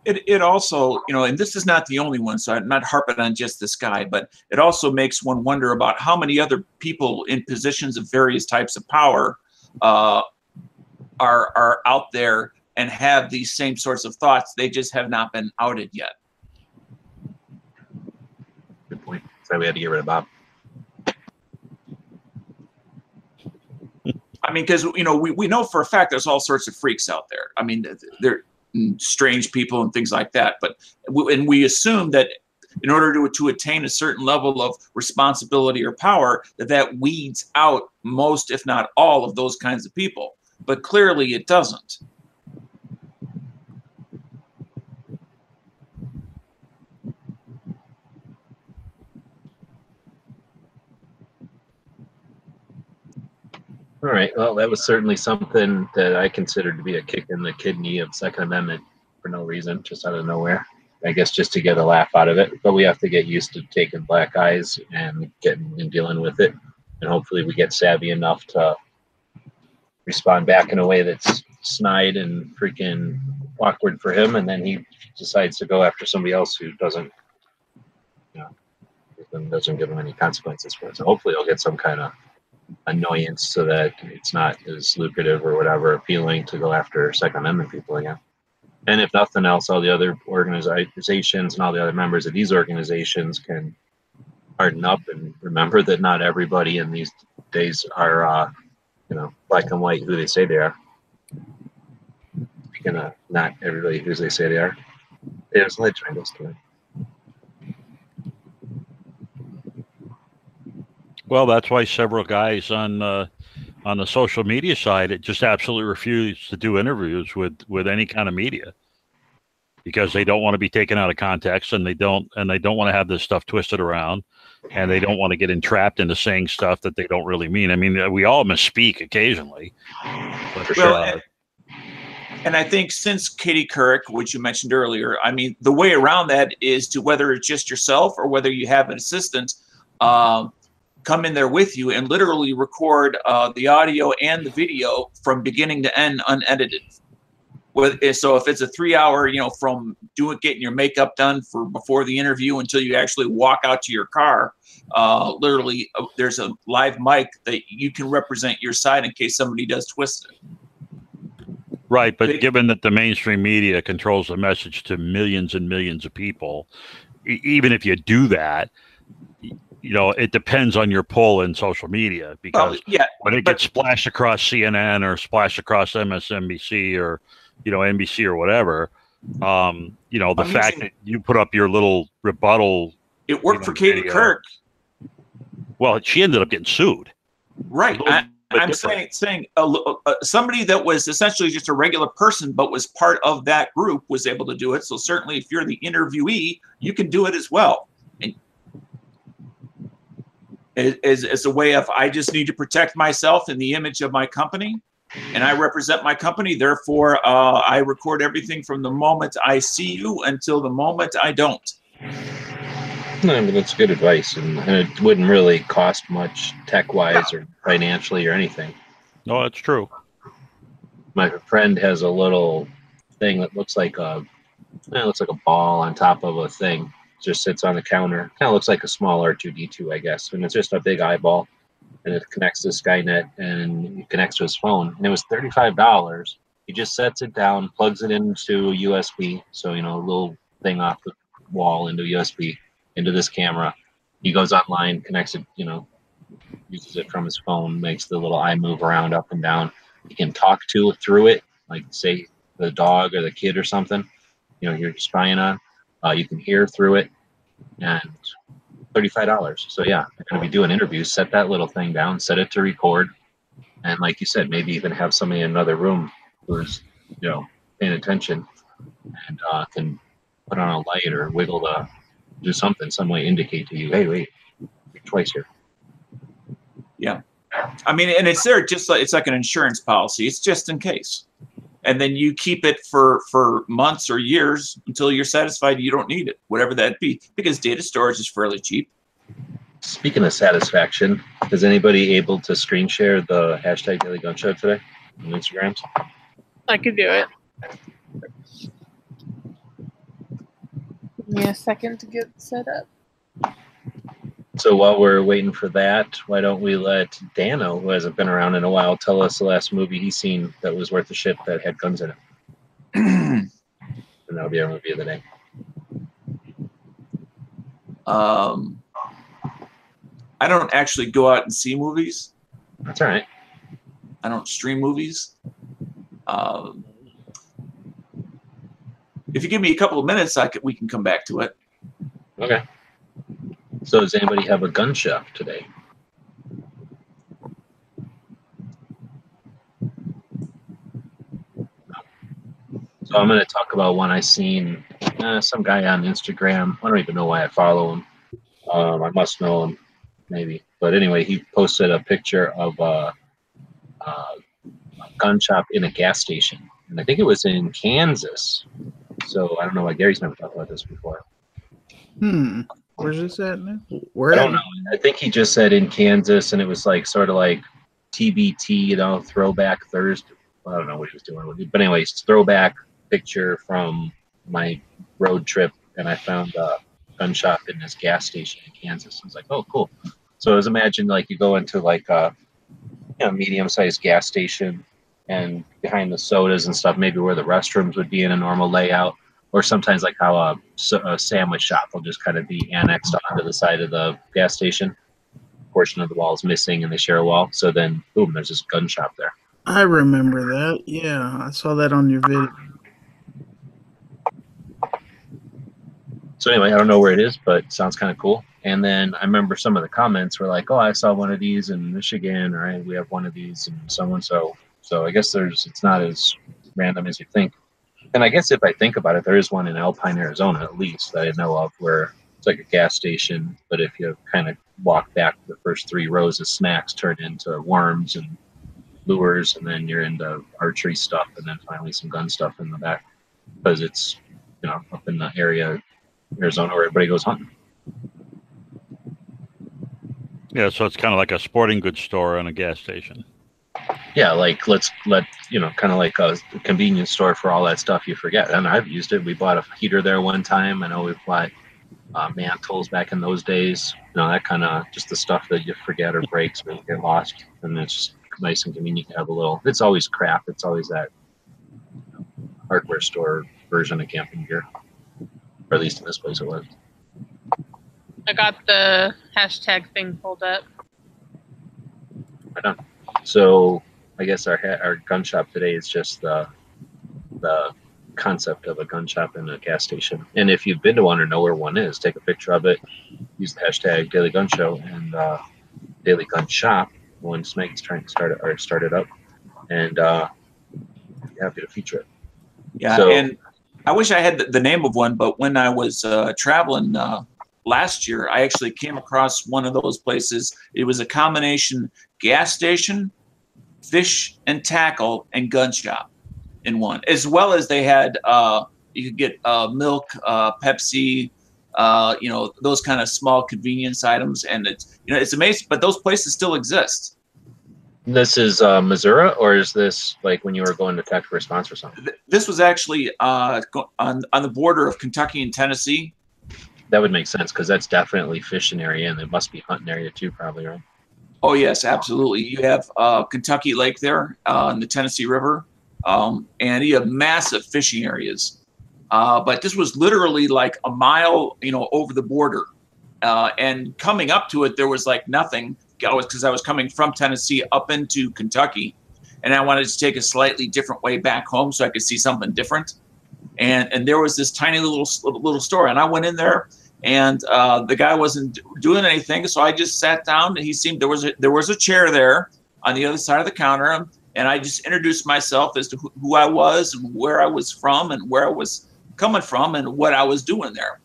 Speaker 5: It, it also, you know, and this is not the only one, so I'm not harping on just this guy, but it also makes one wonder about how many other people in positions of various types of power uh, are are out there and have these same sorts of thoughts. They just have not been outed yet.
Speaker 1: Good point. Sorry, we had to get rid of Bob.
Speaker 5: I mean, because you know, we, we know for a fact there's all sorts of freaks out there. I mean, they're strange people and things like that. But and we assume that in order to, to attain a certain level of responsibility or power, that that weeds out most, if not all, of those kinds of people. But clearly, it doesn't.
Speaker 1: All right. Well, that was certainly something that I considered to be a kick in the kidney of Second Amendment for no reason, just out of nowhere. I guess just to get a laugh out of it. But we have to get used to taking black eyes and getting and dealing with it. And hopefully we get savvy enough to respond back in a way that's snide and freaking awkward for him. And then he decides to go after somebody else who doesn't, you know, doesn't give him any consequences for it. So hopefully he'll get some kind of annoyance so that it's not as lucrative or whatever appealing to go after Second Amendment people again. And if nothing else, all the other organizations and all the other members of these organizations can harden up and remember that not everybody in these days are, uh, you know, black and white who they say they are. Of not everybody who they say they are, there's light triangles to it.
Speaker 3: Well, that's why several guys on uh, on the social media side it just absolutely refuse to do interviews with with any kind of media because they don't want to be taken out of context and they don't and they don't want to have this stuff twisted around and they don't want to get entrapped into saying stuff that they don't really mean. I mean, we all misspeak occasionally. But,
Speaker 5: Well,
Speaker 3: uh,
Speaker 5: and, and I think since Katie Couric, which you mentioned earlier, I mean, the way around that is to whether it's just yourself or whether you have an assistant um, come in there with you and literally record uh, the audio and the video from beginning to end unedited. With, eh, so if it's a three hour, you know, from doing getting your makeup done for before the interview until you actually walk out to your car, uh, literally uh, there's a live mic that you can represent your side in case somebody does twist it.
Speaker 3: Right, but
Speaker 5: Big-
Speaker 3: given that the mainstream media controls the message to millions and millions of people, e- even if you do that, you know, it depends on your pull in social media
Speaker 5: Well,
Speaker 3: because
Speaker 5: yeah,
Speaker 3: when it
Speaker 5: but-
Speaker 3: gets splashed across CNN or splashed across MSNBC or you know NBC or whatever, um, you know, the fact that you put up your little rebuttal,
Speaker 5: it worked
Speaker 3: know,
Speaker 5: for Katie
Speaker 3: video.
Speaker 5: Kirk,
Speaker 3: well, she ended up getting sued.
Speaker 5: right? I, I'm
Speaker 3: different.
Speaker 5: saying saying a, l- uh, somebody that was essentially just a regular person but was part of that group was able to do it. So certainly, if you're the interviewee, you can do it as well. And as, as a way of I just need to protect myself and the image of my company, and I represent my company. Therefore, uh, I record everything from the moment I see you until the moment I don't.
Speaker 1: No, I mean, that's good advice, and, and it wouldn't really cost much tech wise or financially or anything.
Speaker 3: No, that's true.
Speaker 1: My friend has a little thing that looks like a, eh, it looks like a ball on top of a thing. Just sits on the counter. Kind of looks like a small R2D2, I guess, and it's just a big eyeball, and it connects to Skynet and it connects to his phone. And it was thirty-five dollars. He just sets it down, plugs it into USB, so you know, a little thing off the wall into USB into this camera. He goes online, connects it, you know, uses it from his phone, makes the little eye move around up and down. He can talk to through it, like say the dog or the kid or something, you know, you're spying on. Uh, you can hear through it, and thirty-five dollars. So yeah, you're gonna be doing interviews. Set that little thing down, set it to record, and like you said, maybe even have somebody in another room who's you know paying attention and uh, can put on a light or wiggle the do something, some way indicate to you, hey, wait, twice here.
Speaker 5: Yeah, I mean, and it's there just like it's like an insurance policy. It's just in case, and then you keep it for for months or years until you're satisfied you don't need it, whatever that be, because data storage is fairly cheap.
Speaker 1: Speaking of satisfaction, is anybody able to screen share the hashtag Daily Gun Show today on Instagrams?
Speaker 2: I could do it. Give me a second to get set up.
Speaker 1: So while we're waiting for that, why don't we let Dano, who hasn't been around in a while, tell us the last movie he's seen that was worth a shit that had guns in it, and that'll be our movie of the day.
Speaker 5: um, I don't actually go out and see movies.
Speaker 1: That's all right.
Speaker 5: I don't stream movies. Um, if you give me a couple of minutes, I could, we can come back to it.
Speaker 1: Okay. So does anybody have a gun shop today? So I'm going to talk about one I seen. Uh, some guy on Instagram. I don't even know why I follow him. Um, I must know him, maybe. But anyway, he posted a picture of a, a gun shop in a gas station, and I think it was in Kansas. So I don't know why Gary's never talked about this before.
Speaker 4: Hmm. Where's this at now? Where?
Speaker 1: I don't know. I think he just said in Kansas, and it was like sort of like TBT, you know, throwback Thursday. I don't know what he was doing, but anyways, throwback picture from my road trip, and I found a gun shop in this gas station in Kansas. I was like, oh, cool. So I was imagine like you go into like a you know, medium-sized gas station, and behind the sodas and stuff, maybe where the restrooms would be in a normal layout, or sometimes like how a, a sandwich shop will just kind of be annexed onto the side of the gas station. Portion of the wall is missing, and they share a wall. So then, boom, there's this gun shop there.
Speaker 4: I remember that. Yeah, I saw that on your video.
Speaker 1: So anyway, I don't know where it is, but it sounds kind of cool. And then I remember some of the comments were like, "Oh, I saw one of these in Michigan, or we have one of these in so and so." So I guess there's it's not as random as you think. And I guess if I think about it, there is one in Alpine, Arizona, at least that I know of, where it's like a gas station. But if you kind of walk back, the first three rows of snacks turn into worms and lures, and then you're into archery stuff, and then finally some gun stuff in the back because it's you know up in the area Arizona where everybody goes hunting.
Speaker 3: Yeah, so it's kind of like a sporting goods store and a gas station.
Speaker 1: Yeah, like let's let you know, kind of like a convenience store for all that stuff you forget. And I've used it. We bought a heater there one time. I know we bought uh, mantles back in those days. You know, that kind of just the stuff that you forget or breaks or you get lost. And it's just nice and convenient to have a little. It's always crap. It's always that hardware store version of camping gear or at least in this place it was.
Speaker 2: I got the hashtag thing pulled up.
Speaker 1: Right on. So I guess our ha- our gun shop today is just the the concept of a gun shop in a gas station. And if you've been to one or know where one is, take a picture of it, use the hashtag Daily Gun Show and uh, Daily Gun Shop when Smeg's trying to start it or start it up, and uh, happy to feature it.
Speaker 5: Yeah, so, and I wish I had the, the name of one, but when I was uh, traveling uh, last year, I actually came across one of those places. It was a combination gas station, fish and tackle, and gun shop in one, as well as they had uh, you could get uh, milk, uh, Pepsi, uh, you know those kind of small convenience items, and it's you know it's amazing. But those places still exist.
Speaker 1: This is uh, Missouri, or is this like when you were going to tactical response or something?
Speaker 5: This was actually uh, on on the border of Kentucky and Tennessee.
Speaker 1: That would make sense because that's definitely fishing area, and it must be hunting area too, probably, right?
Speaker 5: Oh yes, absolutely. You have uh, Kentucky Lake there uh, in the Tennessee River, um, and you have massive fishing areas. Uh, but this was literally like a mile, you know, over the border, uh, and coming up to it, there was like nothing because I was coming from Tennessee up into Kentucky, and I wanted to take a slightly different way back home so I could see something different. And and there was this tiny little little store, and I went in there, and uh, the guy wasn't doing anything, so I just sat down, and he seemed there was a, there was a chair there on the other side of the counter, and I just introduced myself as to who, who I was and where I was from and where I was coming from and what I was doing there.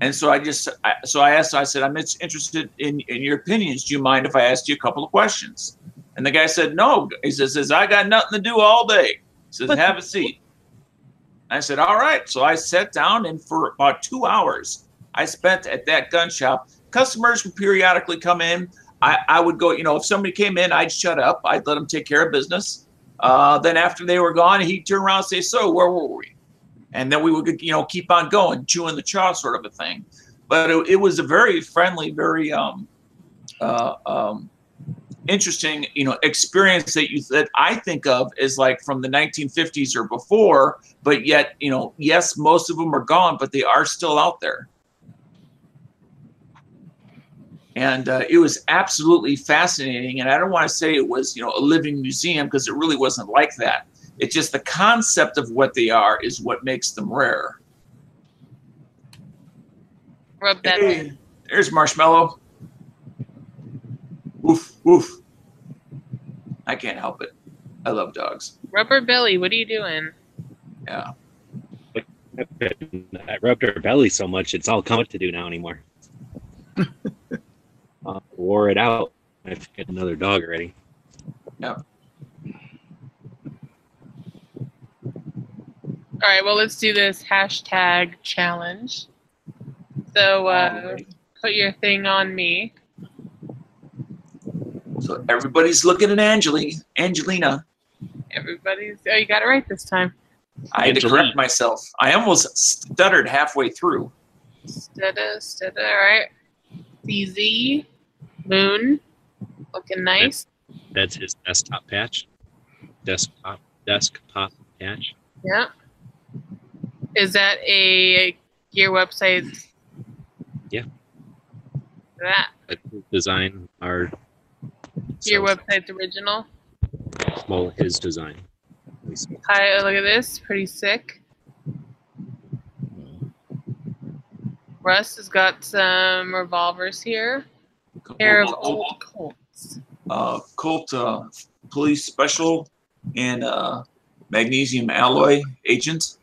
Speaker 5: And so I just, I, so I asked, I said, I'm interested in, in your opinions. Do you mind if I asked you a couple of questions? And the guy said, no. He says, says I got nothing to do all day. He says, have a seat. I said, all right. So I sat down and for about two hours, I spent at that gun shop. Customers would periodically come in. I, I would go, you know, if somebody came in, I'd shut up. I'd let them take care of business. Uh, then after they were gone, he'd turn around and say, so where were we? and then we would you know keep on going chewing the chaw sort of a thing but it, it was a very friendly very um, uh, um, interesting you know experience that you that i think of as like from the 1950s or before but yet you know yes most of them are gone but they are still out there and uh, it was absolutely fascinating and i don't want to say it was you know a living museum because it really wasn't like that it's just the concept of what they are is what makes them rare.
Speaker 2: Rub that
Speaker 5: Hey, there's Marshmallow. Woof, woof. I can't help it. I love dogs.
Speaker 2: Rubber belly, what are you doing?
Speaker 5: Yeah.
Speaker 1: I rubbed her belly so much, it's all come to do now anymore. uh, wore it out. I've got another dog already.
Speaker 2: All right, well, let's do this hashtag challenge. So, uh, put your thing on me.
Speaker 5: So everybody's looking at Angeli, Angelina.
Speaker 2: Everybody's. Oh, you got it right this time.
Speaker 5: I had to correct myself. I almost stuttered halfway through.
Speaker 2: Stida, stida, all right. CZ, Moon, looking nice.
Speaker 1: That's his desktop patch. Desktop desktop patch.
Speaker 2: Yeah. Is that a gear website?
Speaker 1: Yeah.
Speaker 2: That
Speaker 1: design our.
Speaker 2: gear
Speaker 1: so-
Speaker 2: website's original.
Speaker 1: Well, his design.
Speaker 2: Hi, oh, look at this, pretty sick. Russ has got some revolvers here. Pair of old Colts.
Speaker 5: uh, Colt uh, Police Special and uh, Magnesium Alloy Agent.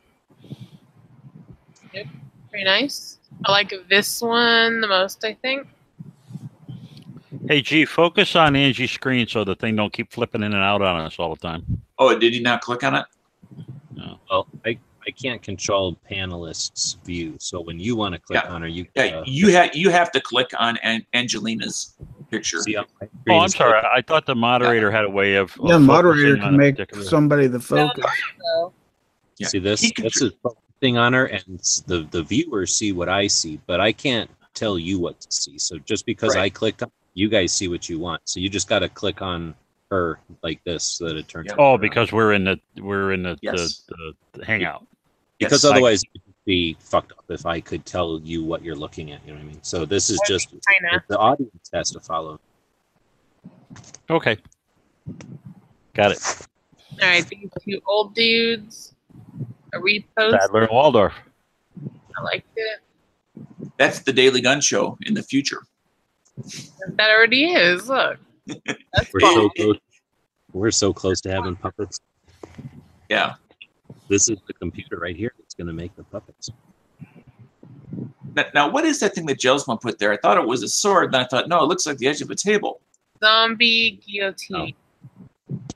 Speaker 2: Yep, Pretty nice. I like this one the most, I think.
Speaker 3: Hey, G, focus on Angie's screen so the thing don't keep flipping in and out on us all the time.
Speaker 5: Oh, did you not click on it?
Speaker 1: Well, I, I can't control panelists' view. So when you want to click
Speaker 5: Yeah.
Speaker 1: on her, you
Speaker 5: Yeah,
Speaker 1: uh,
Speaker 5: you have you have to click on An- Angelina's picture.
Speaker 1: see on
Speaker 3: Oh, I'm
Speaker 1: is
Speaker 3: sorry. I thought the moderator had a way of.
Speaker 4: Yeah,
Speaker 3: of
Speaker 4: moderator can make somebody the focus.
Speaker 2: So,
Speaker 5: Yeah.
Speaker 1: See this?
Speaker 5: He can
Speaker 1: This
Speaker 5: tr-
Speaker 1: is focusing on her, and the the viewers see what I see, but I can't tell you what to see. So just because
Speaker 5: Right.
Speaker 1: I clicked on, you guys see what you want. So you just got to click on her like this so that it turns.
Speaker 5: Yeah.
Speaker 1: out.
Speaker 3: Oh, because we're in the we're in the
Speaker 5: Yes.
Speaker 3: the, the, the hangout.
Speaker 1: Because
Speaker 5: Yes.
Speaker 1: otherwise it would be fucked up if I could tell you what you're looking at. You know what I mean? So this is just
Speaker 2: kinda.
Speaker 1: the audience has to follow.
Speaker 3: Okay. Got it.
Speaker 2: All right, these two old dudes. A repost.
Speaker 3: Statler and Waldorf.
Speaker 2: I liked it.
Speaker 5: That's the Daily Gun Show in the future.
Speaker 2: That already is. Look. That's
Speaker 1: We're
Speaker 2: fun.
Speaker 1: so close. We're so close to having puppets.
Speaker 5: Yeah.
Speaker 1: This is the computer right here that's going to make the puppets.
Speaker 5: Now, now, what is that thing that Jelsma put there? I thought it was a sword, then I thought, no, it looks like the edge of a table.
Speaker 2: Zombie guillotine.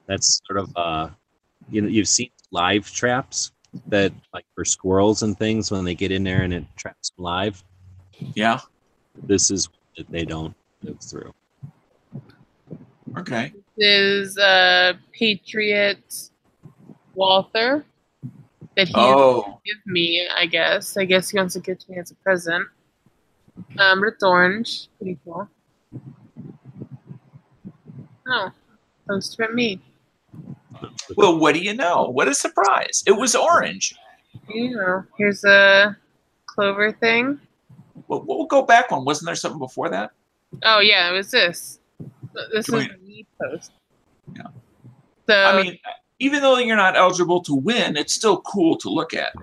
Speaker 1: That's sort of uh, you know, you've seen live traps that like for squirrels and things when they get in there and it traps them live.
Speaker 5: Yeah.
Speaker 1: This is that they don't live through.
Speaker 5: Okay.
Speaker 2: This is uh, Patriot Walther that he
Speaker 5: Oh,
Speaker 2: give me, I guess. I guess he wants to give to me as a present. Um, but it's orange. Pretty cool. Oh, poster at me.
Speaker 5: well, what do you know? What a surprise. It was orange.
Speaker 2: You know, here's a clover thing.
Speaker 5: Well, we'll go back one. Wasn't there something before that?
Speaker 2: Oh yeah, it was this. This
Speaker 5: Come
Speaker 2: is
Speaker 5: here.
Speaker 2: the me post.
Speaker 5: Yeah.
Speaker 2: So
Speaker 5: I mean, even though you're not eligible to win, it's still cool to look at.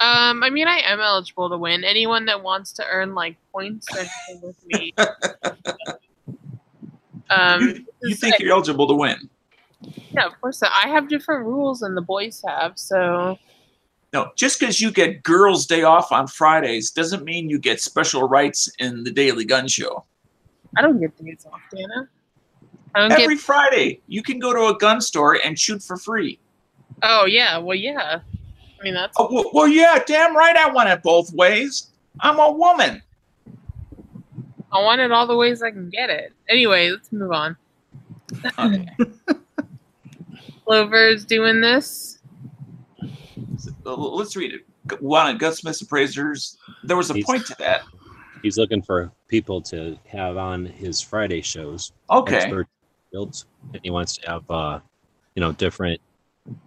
Speaker 2: Um, I mean, I am eligible to win. Anyone that wants to earn like points with me. um,
Speaker 5: you, you think you're eligible to win?
Speaker 2: yeah, of course. I have different rules than the boys have, so
Speaker 5: No, just because you get Girls' Day off on Fridays doesn't mean you get special rights in the Daily Gun Show.
Speaker 2: I don't get days off, Dana. I don't
Speaker 5: Every
Speaker 2: get.
Speaker 5: Friday, you can go to a gun store and shoot for free.
Speaker 2: Oh yeah, well yeah. I mean that's
Speaker 5: Oh, well, well, yeah, damn right I want it both ways. I'm a woman.
Speaker 2: I want it all the ways I can get it. Anyway, let's move on.
Speaker 5: Okay.
Speaker 2: Clover's doing this.
Speaker 5: Let's read it. One of Gunsmith's appraisers. There was a
Speaker 1: He's-
Speaker 5: point to that.
Speaker 1: He's looking for people to have on his Friday shows.
Speaker 5: Okay.
Speaker 1: expert builds, and he wants to have uh, you know different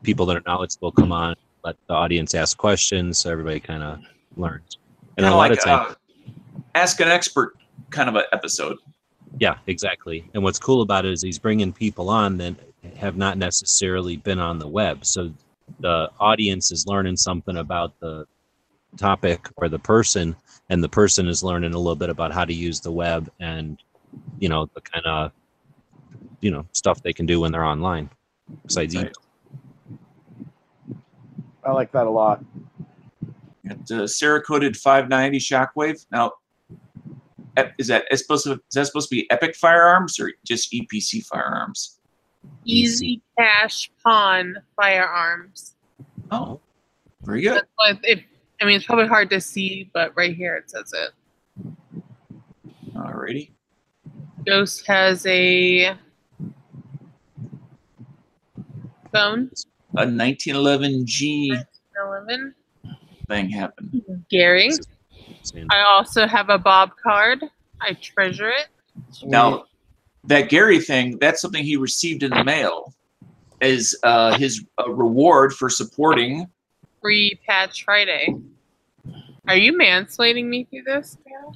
Speaker 1: people that are knowledgeable come on, let the audience ask questions, so everybody kind of learns. And
Speaker 5: Kinda
Speaker 1: a lot
Speaker 5: like
Speaker 1: of times,
Speaker 5: uh, ask an expert kind of an episode.
Speaker 1: yeah, exactly. And what's cool about it is he's bringing people on that have not necessarily been on the web, so the audience is learning something about the
Speaker 7: topic or the person, and the person is learning a little bit about how to use the web and you know the kind of you know stuff they can do when they're online. Besides,
Speaker 5: Right.
Speaker 7: email.
Speaker 6: I like that a lot.
Speaker 5: Got uh, Cerakoted 590 Shockwave. Now, is that is supposed to is that supposed to be Epic Firearms or just EPC Firearms?
Speaker 2: Easy Cash Pawn Firearms.
Speaker 5: Oh, very good.
Speaker 2: That's it, I mean, it's probably hard to see, but right here it says it.
Speaker 5: Alrighty.
Speaker 2: Ghost has a phone.
Speaker 5: A 1911G
Speaker 2: 11.
Speaker 5: thing happened.
Speaker 2: Gary. I also have a Bob card. I treasure it.
Speaker 5: Now, that Gary thing, that's something he received in the mail as uh, his uh, reward for supporting.
Speaker 2: Free Patch Friday. Are you mansplaining me through this? Dale?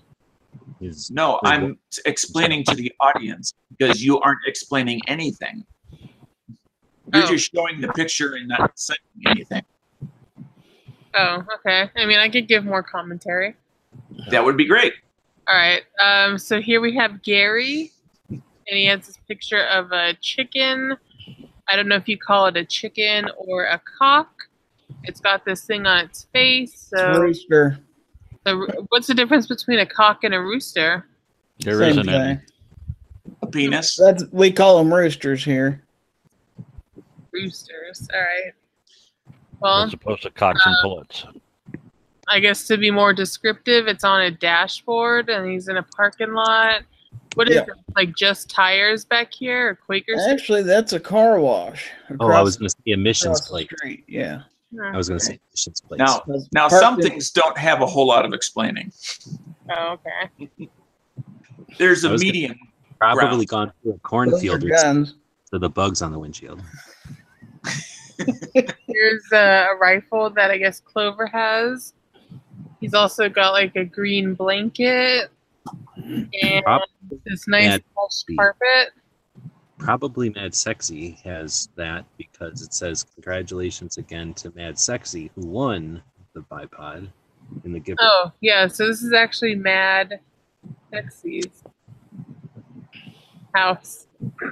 Speaker 5: No, I'm explaining to the audience because you aren't explaining anything. You're
Speaker 2: Oh.
Speaker 5: just showing the picture and not saying anything.
Speaker 2: Oh, okay. I mean, I could give more commentary.
Speaker 5: That would be great.
Speaker 2: All right. Um, so here we have Gary, and he has this picture of a chicken. I don't know if you call it a chicken or a cock. It's got this thing on its face.
Speaker 4: It's
Speaker 2: So,
Speaker 4: rooster.
Speaker 2: the, what's the difference between a cock and a rooster?
Speaker 3: There
Speaker 4: Same
Speaker 3: isn't any.
Speaker 4: thing.
Speaker 5: A penis.
Speaker 4: That's we call them roosters here.
Speaker 2: Roosters. All right. Well,
Speaker 3: As opposed to cocks and uh, pullets.
Speaker 2: I guess to be more descriptive, it's on a dashboard and he's in a parking lot. What is
Speaker 4: Yeah.
Speaker 2: it? Like just tires back here or Quakers?
Speaker 4: Actually, that's a car wash.
Speaker 7: Oh, I was going to say emissions
Speaker 4: across
Speaker 7: plate.
Speaker 4: street. Yeah.
Speaker 7: I was going to say emissions plate.
Speaker 5: Now,
Speaker 4: That's
Speaker 5: now some things don't have a whole lot of explaining.
Speaker 2: Oh, okay.
Speaker 5: There's a
Speaker 7: was gonna-
Speaker 5: median.
Speaker 7: probably
Speaker 5: ground.
Speaker 7: gone through a cornfield or
Speaker 4: guns.
Speaker 7: to the bugs on the windshield.
Speaker 2: Here's a, a rifle that I guess Clover has. He's also got like a green blanket and
Speaker 7: Prob-
Speaker 2: this nice carpet.
Speaker 7: Probably Mad Sexy has that because it says congratulations again to Mad Sexy who won the bipod in the gift.
Speaker 2: Oh, yeah. So this is actually Mad Sexy's house.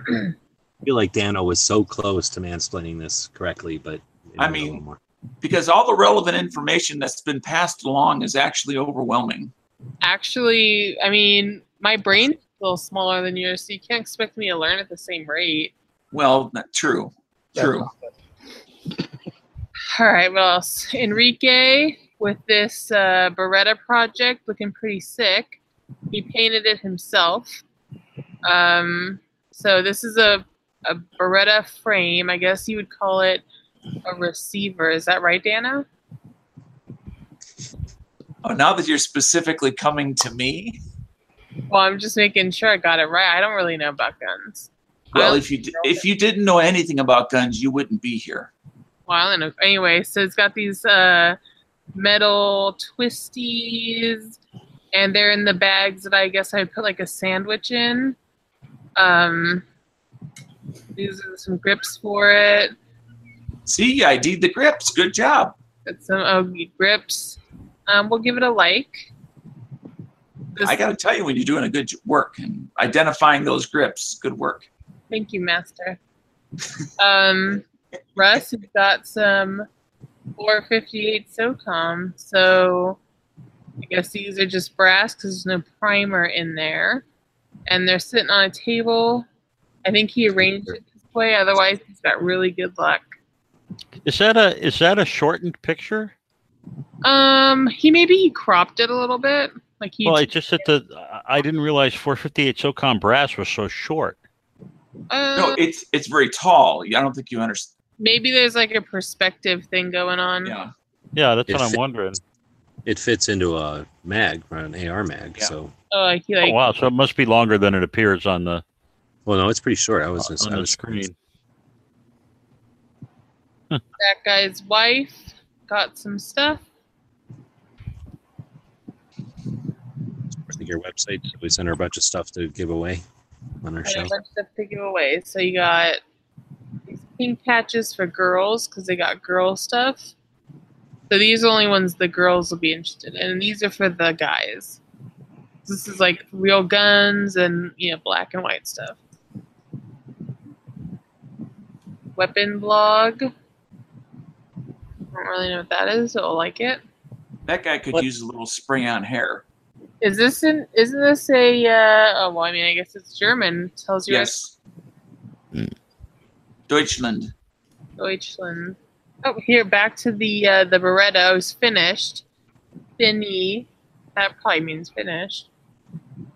Speaker 7: I feel like Dano was so close to mansplaining this correctly, but
Speaker 5: I mean- Because all the relevant information that's been passed along is actually overwhelming.
Speaker 2: Actually, I mean, my brain's a little smaller than yours, so you can't expect me to learn at the same rate.
Speaker 5: Well, not true. True.
Speaker 2: All right, what else? Enrique with this uh, Beretta project looking pretty sick. He painted it himself. Um, so this is a, a Beretta frame. I guess you would call it a receiver. Is that right, Dana?
Speaker 5: Oh, now that you're specifically coming to me,
Speaker 2: Well, I'm just making sure I got it right. I don't really know about guns.
Speaker 5: well, if you d- if you didn't know anything about guns, you wouldn't be here.
Speaker 2: Well, I don't know. Anyway, so it's got these uh, metal twisties, and they're in the bags that I guess I put like a sandwich in. Um, these are some grips for it.
Speaker 5: See, I did the grips. Good job.
Speaker 2: Got some oh, grips. Um, we'll give it a like. This-
Speaker 5: I got to tell you when you're doing a good work and identifying those grips. Good work.
Speaker 2: Thank you, Master. um, Russ, you've got some 458 SOCOM. So I guess these are just brass because there's no primer in there. And they're sitting on a table. I think he arranged it this way. Otherwise, he's got really good luck.
Speaker 3: Is that a is that a shortened picture?
Speaker 2: Um, he maybe he cropped it a little bit. Like he,
Speaker 3: Well, I just that the I didn't realize 458 SOCOM brass was so short.
Speaker 2: uh,
Speaker 5: No, it's it's very tall. I don't think you understand.
Speaker 2: maybe there's like a perspective thing going on.
Speaker 5: Yeah.
Speaker 3: Yeah, that's
Speaker 7: It
Speaker 3: what I'm
Speaker 7: fit-
Speaker 3: wondering.
Speaker 7: It fits into a mag, an AR mag.
Speaker 5: Yeah.
Speaker 7: So,
Speaker 2: Oh, like he like
Speaker 3: oh, wow, so it must be longer than it appears on the
Speaker 7: well, no, it's pretty short. I was just,
Speaker 3: on
Speaker 7: I
Speaker 3: the
Speaker 7: was
Speaker 3: screen.
Speaker 2: that guy's wife got some stuff.
Speaker 7: I think your website. We sent her a bunch of stuff to give away on our
Speaker 2: and
Speaker 7: show.
Speaker 2: a bunch of stuff to give away. So you got these pink patches for girls because they got girl stuff. So these are only ones the girls will be interested in. And these are for the guys. This is like real guns and you know black and white stuff. Weapon blog. I don't really know what that is, so I'll like it.
Speaker 5: That guy could
Speaker 3: What-
Speaker 5: use a little spray on hair.
Speaker 2: Is this an isn't this a uh oh well I mean I guess it's German. Tells you it's
Speaker 5: Yes. Deutschland.
Speaker 2: Deutschland. Oh here back to the uh the Beretta was finished. Finny. That probably means finished.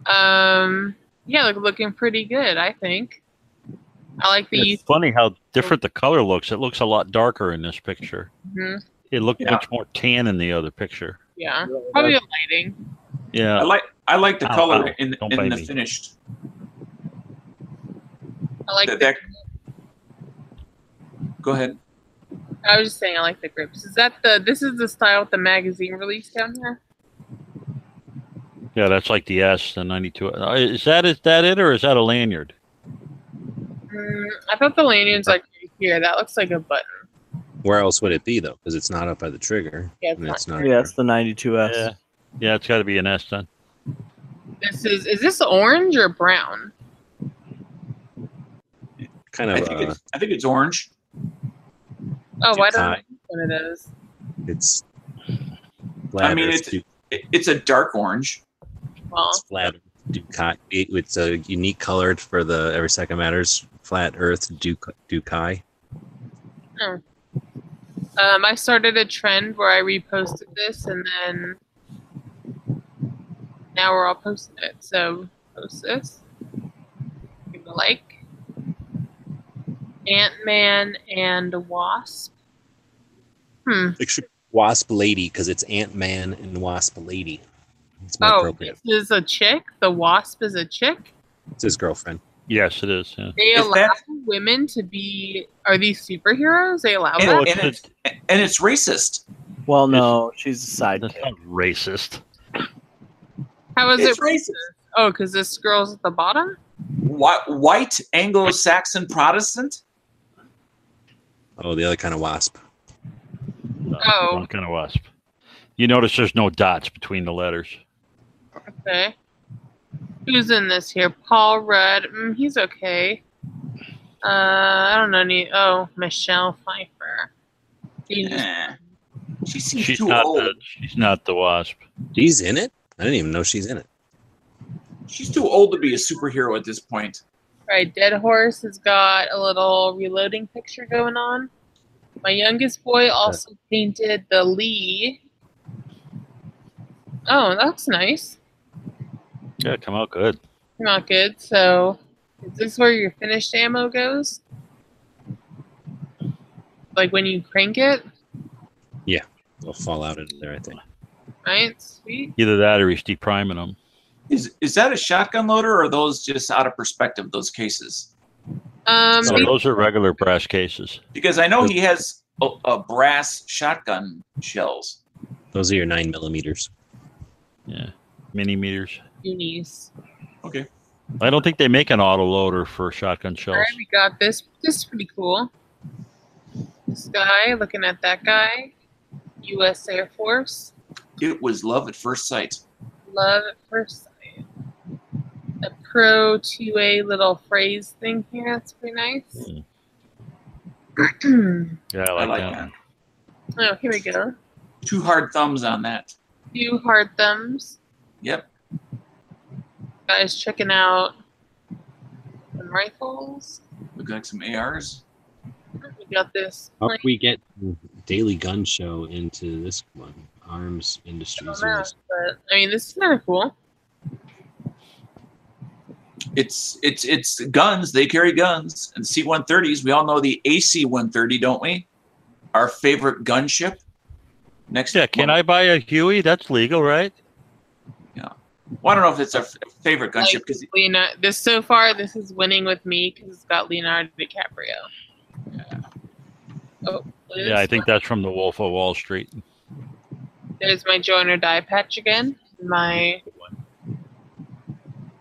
Speaker 2: Um yeah, look looking pretty good, I think. I like the
Speaker 3: It's
Speaker 2: youth
Speaker 3: funny how different the color looks. It looks a lot darker in this picture.
Speaker 2: mhm,
Speaker 3: It looked
Speaker 5: Yeah.
Speaker 3: much more tan in the other picture.
Speaker 2: yeah. Probably the lighting.
Speaker 3: Yeah.
Speaker 5: I like I like the
Speaker 3: Ow,
Speaker 5: color
Speaker 3: ow.
Speaker 5: in,
Speaker 3: Don't
Speaker 5: in the
Speaker 3: me.
Speaker 5: finished.
Speaker 2: I like
Speaker 5: That-
Speaker 2: the,
Speaker 5: that- Go ahead.
Speaker 2: I was just saying I like the grips. Is that the this is the style with the magazine release down here?
Speaker 3: Yeah, that's like the S, the 92. Uh, Is that is that it, or is that a lanyard?
Speaker 2: Mm, I thought the lanyard's like right here. That looks like a button.
Speaker 7: Where else would it be though? Because it's not up by the trigger.
Speaker 2: Yeah, it's
Speaker 7: and
Speaker 2: not
Speaker 7: it's not.
Speaker 8: Yeah, it's the 92S.
Speaker 3: Yeah, yeah, it's got to be an S then.
Speaker 2: This is is this orange or brown?
Speaker 7: Kind
Speaker 5: I
Speaker 7: of.
Speaker 5: think
Speaker 7: Uh,
Speaker 5: it's I think it's orange.
Speaker 2: Oh, I don't know
Speaker 7: Dukai.
Speaker 2: what it is.
Speaker 7: it's.
Speaker 5: I mean,
Speaker 7: Earth
Speaker 5: it's- It, it's a dark orange.
Speaker 2: Well,
Speaker 7: it's flat Dukai. It's a unique colored for the Every Second Matters flat Earth Duk- Dukai.
Speaker 2: um, I started a trend where I reposted this and then now we're all posting it. So post this. Give a like. Ant Man and Wasp. Hmm.
Speaker 7: Wasp Lady because it's Ant Man and Wasp Lady. It's more
Speaker 2: Oh,
Speaker 7: appropriate.
Speaker 2: this is a chick. The Wasp is a chick.
Speaker 7: It's his girlfriend.
Speaker 3: Yes, it is. Yeah.
Speaker 2: They
Speaker 5: If
Speaker 2: allow
Speaker 5: that-
Speaker 2: women to be. Are these superheroes? They allow
Speaker 5: And,
Speaker 2: that.
Speaker 3: Well,
Speaker 5: and it's and it's racist.
Speaker 8: Well, no, she's a
Speaker 3: That's
Speaker 8: sidekick.
Speaker 3: not racist.
Speaker 2: How is
Speaker 5: It's
Speaker 2: it?
Speaker 5: racist.
Speaker 2: Oh, because this girl's at the bottom.
Speaker 5: White, white Anglo-Saxon Protestant.
Speaker 7: Oh, the other kind of wasp.
Speaker 3: Uh, no,
Speaker 2: Oh.
Speaker 3: wrong kind of wasp. You notice there's no dots between the letters.
Speaker 2: Okay. Who's in this here? Paul Rudd. Mm, he's okay. Uh, I don't know any. Oh, Michelle Pfeiffer. You just-
Speaker 5: Eh. She seems
Speaker 3: She's
Speaker 5: too
Speaker 3: not
Speaker 5: old.
Speaker 3: the she's not the wasp.
Speaker 7: She's in it. I didn't even know she's in it.
Speaker 5: She's too old to be a superhero at this point.
Speaker 2: Right, Dead Horse has got a little reloading picture going on. My youngest boy also painted the Lee. Oh, that's nice.
Speaker 3: Yeah, come out good.
Speaker 2: Not good. So, is this where your finished ammo goes? Like when you crank it, Yeah,
Speaker 7: It'll fall out into there, I think.
Speaker 2: right? Sweet.
Speaker 3: Either that or he's depriming them.
Speaker 5: Is is that a shotgun loader or are those just out of perspective? Those cases,
Speaker 2: Um,
Speaker 3: So those are regular brass cases.
Speaker 5: because I know he has a, a brass shotgun shells.
Speaker 7: Those are your nine millimeters.
Speaker 3: Yeah, mini meters.
Speaker 2: Unis.
Speaker 5: Okay.
Speaker 3: I don't think they make an auto loader for shotgun
Speaker 2: All
Speaker 3: shells.
Speaker 2: right, we got this. This is pretty cool. This guy, looking at that guy, U.S. Air Force.
Speaker 5: It was love at first sight.
Speaker 2: Love at first sight. A Pro 2A little phrase thing here. That's pretty nice. Hmm.
Speaker 3: Yeah, I
Speaker 5: I
Speaker 3: like,
Speaker 5: like
Speaker 3: that.
Speaker 5: that.
Speaker 2: oh, here we go.
Speaker 5: Two hard thumbs on that.
Speaker 2: Two hard thumbs.
Speaker 5: Yep.
Speaker 2: Guys checking out some rifles.
Speaker 5: Look like some ARs.
Speaker 2: We got this.
Speaker 7: How
Speaker 2: plane.
Speaker 7: can we get Daily Gun Show into this one? Arms
Speaker 2: I
Speaker 7: Industries.
Speaker 2: don't know, but I mean, this is kind of cool.
Speaker 5: It's it's it's guns. They carry guns and C-130s. We all know the AC-130, don't we? Our favorite gunship. Next.
Speaker 3: Yeah, can I buy a Huey? That's legal, right?
Speaker 5: Well, I don't know if it's our f- favorite gunship
Speaker 2: Like-
Speaker 5: because
Speaker 2: Leonardo, this so far, this is winning with me because it's got Leonardo DiCaprio. Oh,
Speaker 3: Yeah, I think that's from the Wolf of Wall Street.
Speaker 2: there's my join or die patch again. My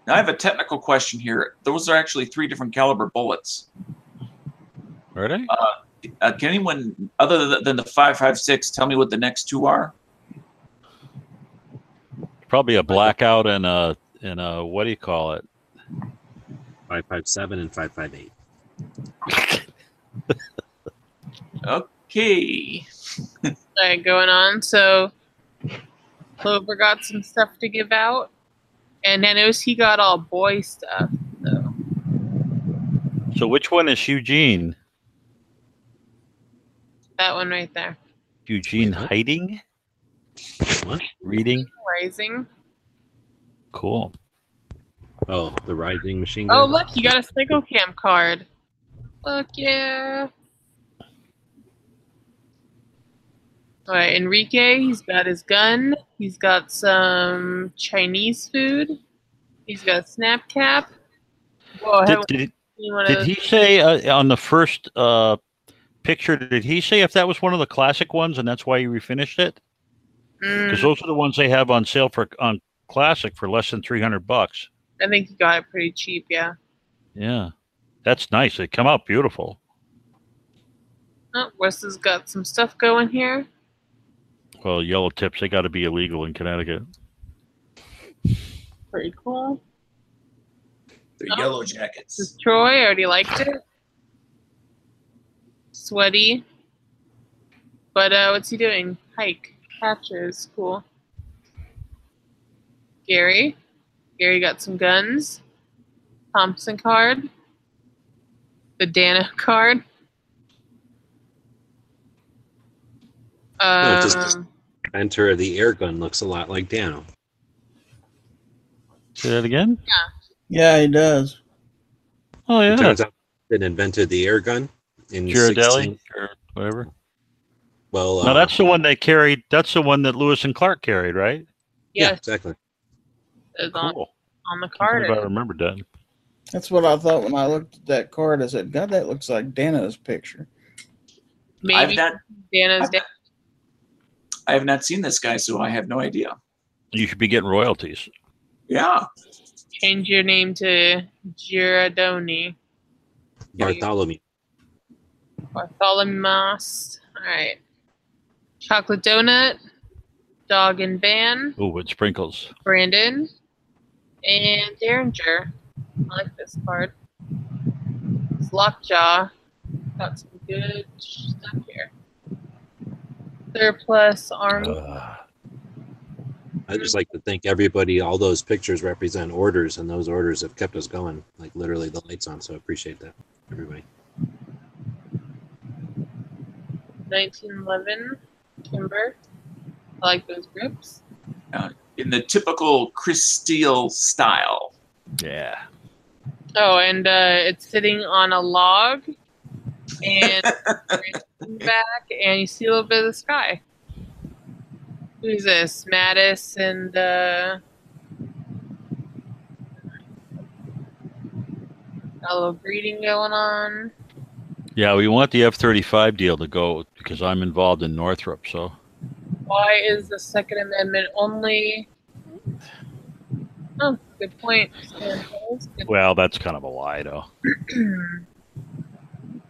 Speaker 5: now I have a technical question here. Those are actually three different caliber bullets.
Speaker 3: Are they?
Speaker 5: Uh, can anyone other than- than the five five six tell me what the next two are?
Speaker 3: Probably a blackout and a and a what do you call it?
Speaker 1: 557 and 558.
Speaker 5: Okay.
Speaker 2: All right, going on. So Clover got some stuff to give out, and I noticed he got all boy stuff. So
Speaker 3: So which one is Eugene?
Speaker 2: that one right there,
Speaker 3: Eugene hiding?
Speaker 1: What?
Speaker 3: Reading?
Speaker 2: rising.
Speaker 3: Cool.
Speaker 1: Oh, the rising machine
Speaker 2: Oh, look, you got a single cam card. Look, yeah. All right, Enrique, he's got his gun. He's got some Chinese food. He's got a snap cap. Whoa,
Speaker 3: Did, did,
Speaker 2: one
Speaker 3: did
Speaker 2: of
Speaker 3: he say uh, on the first uh, picture? Did he say if that was one of the classic ones and that's why he refinished it?
Speaker 2: Mm,
Speaker 3: Because those are the ones they have on sale for on classic for less than three hundred bucks.
Speaker 2: I think you got it pretty cheap, yeah.
Speaker 3: Yeah, that's nice. They come out beautiful.
Speaker 2: Oh, Wes has got some stuff going here.
Speaker 3: Well, yellow tips they got to be illegal in Connecticut.
Speaker 2: Pretty cool.
Speaker 5: The
Speaker 2: Oh.
Speaker 5: yellow
Speaker 2: This
Speaker 5: jackets.
Speaker 2: is Troy. I already liked it. Sweaty. But uh, what's he doing? Hike. Patches. Cool. Gary. Gary got some guns. Thompson card. The Dana card.
Speaker 1: No, just-
Speaker 2: Um,
Speaker 1: Enter the air gun looks a lot like Dano.
Speaker 3: Say that again.
Speaker 4: Yeah, Yeah, he does.
Speaker 3: Oh yeah.
Speaker 1: It
Speaker 3: yeah,
Speaker 1: turns out that invented the air gun in
Speaker 3: Girardelli
Speaker 1: 16
Speaker 3: or whatever.
Speaker 1: Well, uh,
Speaker 3: that's the one they carried. That's the one that Lewis and Clark carried, right?
Speaker 1: yeah,
Speaker 2: yes,
Speaker 1: exactly.
Speaker 2: it's on,
Speaker 3: Cool.
Speaker 2: on the card.
Speaker 3: I remembered that.
Speaker 4: That's what I thought when I looked at that card. I said, God, that looks like Dana's picture.
Speaker 5: I've
Speaker 2: Maybe
Speaker 5: not,
Speaker 2: Dana's
Speaker 5: I've
Speaker 2: dad.
Speaker 5: I have not seen this guy, so I have no idea.
Speaker 3: You should be getting royalties.
Speaker 5: Yeah.
Speaker 2: Change your name to Girardoni.
Speaker 1: Bartholomew.
Speaker 2: Bartholomew. Alright. Chocolate donut. Dog and Van.
Speaker 3: Oh, with sprinkles.
Speaker 2: Brandon. And Derringer. I like this card. It's Lockjaw. Got some good stuff here. Surplus arm.
Speaker 3: Uh,
Speaker 1: I just like to thank everybody. All those pictures represent orders, and those orders have kept us going. Like literally, the lights on. So I appreciate that, everybody.
Speaker 2: 1911. Kimber. I like those grips.
Speaker 5: In the typical Chris Steele style.
Speaker 3: yeah.
Speaker 2: Oh, and uh, it's sitting on a log, and back, and you see a little bit of the sky. Who's this? Mattis and uh, got a little breeding going on.
Speaker 3: Yeah, we want the F thirty five deal to go because I'm involved in Northrop. So
Speaker 2: Why is the Second Amendment only? Oh, good point. Stan Hills. Good
Speaker 3: well, that's kind of a lie, though.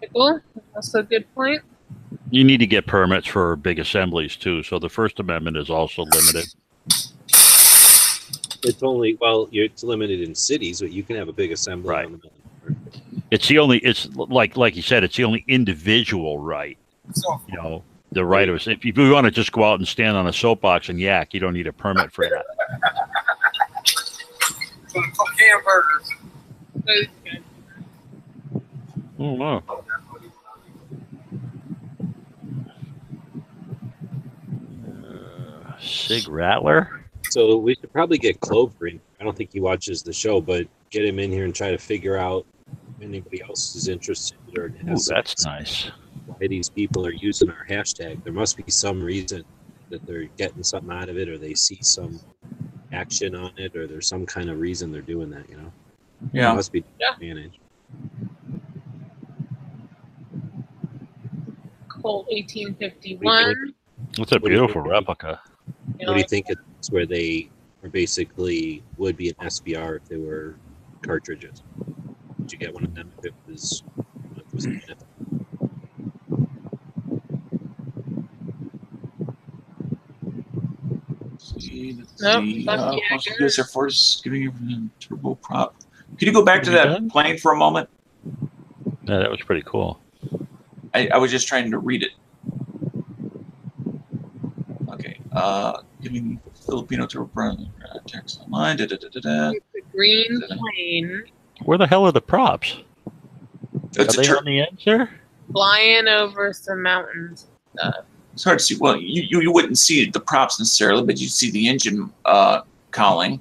Speaker 2: Pickle. Also a good point.
Speaker 3: You need to get permits for big assemblies too. So the First Amendment is also limited.
Speaker 1: It's only well, it's limited in cities, but you can have a big assembly.
Speaker 3: Right.
Speaker 1: on the-
Speaker 3: It's the only. It's like like you said. It's the only individual right. You know, the right of if you want to just go out and stand on a soapbox and yak, you don't need a permit for that. Oh wow. Uh, Sig Rattler.
Speaker 1: So we should probably get Clover in. I don't think he watches the show, but get him in here and try to figure out if anybody else is interested or
Speaker 3: Ooh,
Speaker 1: has some
Speaker 3: that's nice.
Speaker 1: why these people are using our hashtag. There must be some reason that they're getting something out of it, or they see some action on it, or there's some kind of reason they're doing that. You know, Yeah. it
Speaker 5: Yeah.
Speaker 1: must be
Speaker 2: Yeah.
Speaker 1: advantage.
Speaker 2: Colt 1851.
Speaker 3: It's a
Speaker 1: What do you
Speaker 3: beautiful
Speaker 1: think?
Speaker 3: replica.
Speaker 1: What do you think it's where they are basically would be an SBR if they were cartridges? you get one of them if it was, if it was
Speaker 5: mm.
Speaker 2: Nope, oh,
Speaker 5: uh, US Air Force giving him turbo prop. Could you go back to that plane for a moment?
Speaker 3: Yeah, that was pretty cool.
Speaker 5: I, I was just trying to read it. Okay. Uh, giving Filipino turboprop uh, text online. Da, da, da, da, da.
Speaker 2: It's a green plane
Speaker 3: where the hell are the props?
Speaker 5: It's,
Speaker 3: are they
Speaker 5: tur-
Speaker 3: on the edge there?
Speaker 2: flying over some mountains.
Speaker 5: it's hard to see. Well, you, you, you wouldn't see the props necessarily, but you'd see the engine uh, cowling.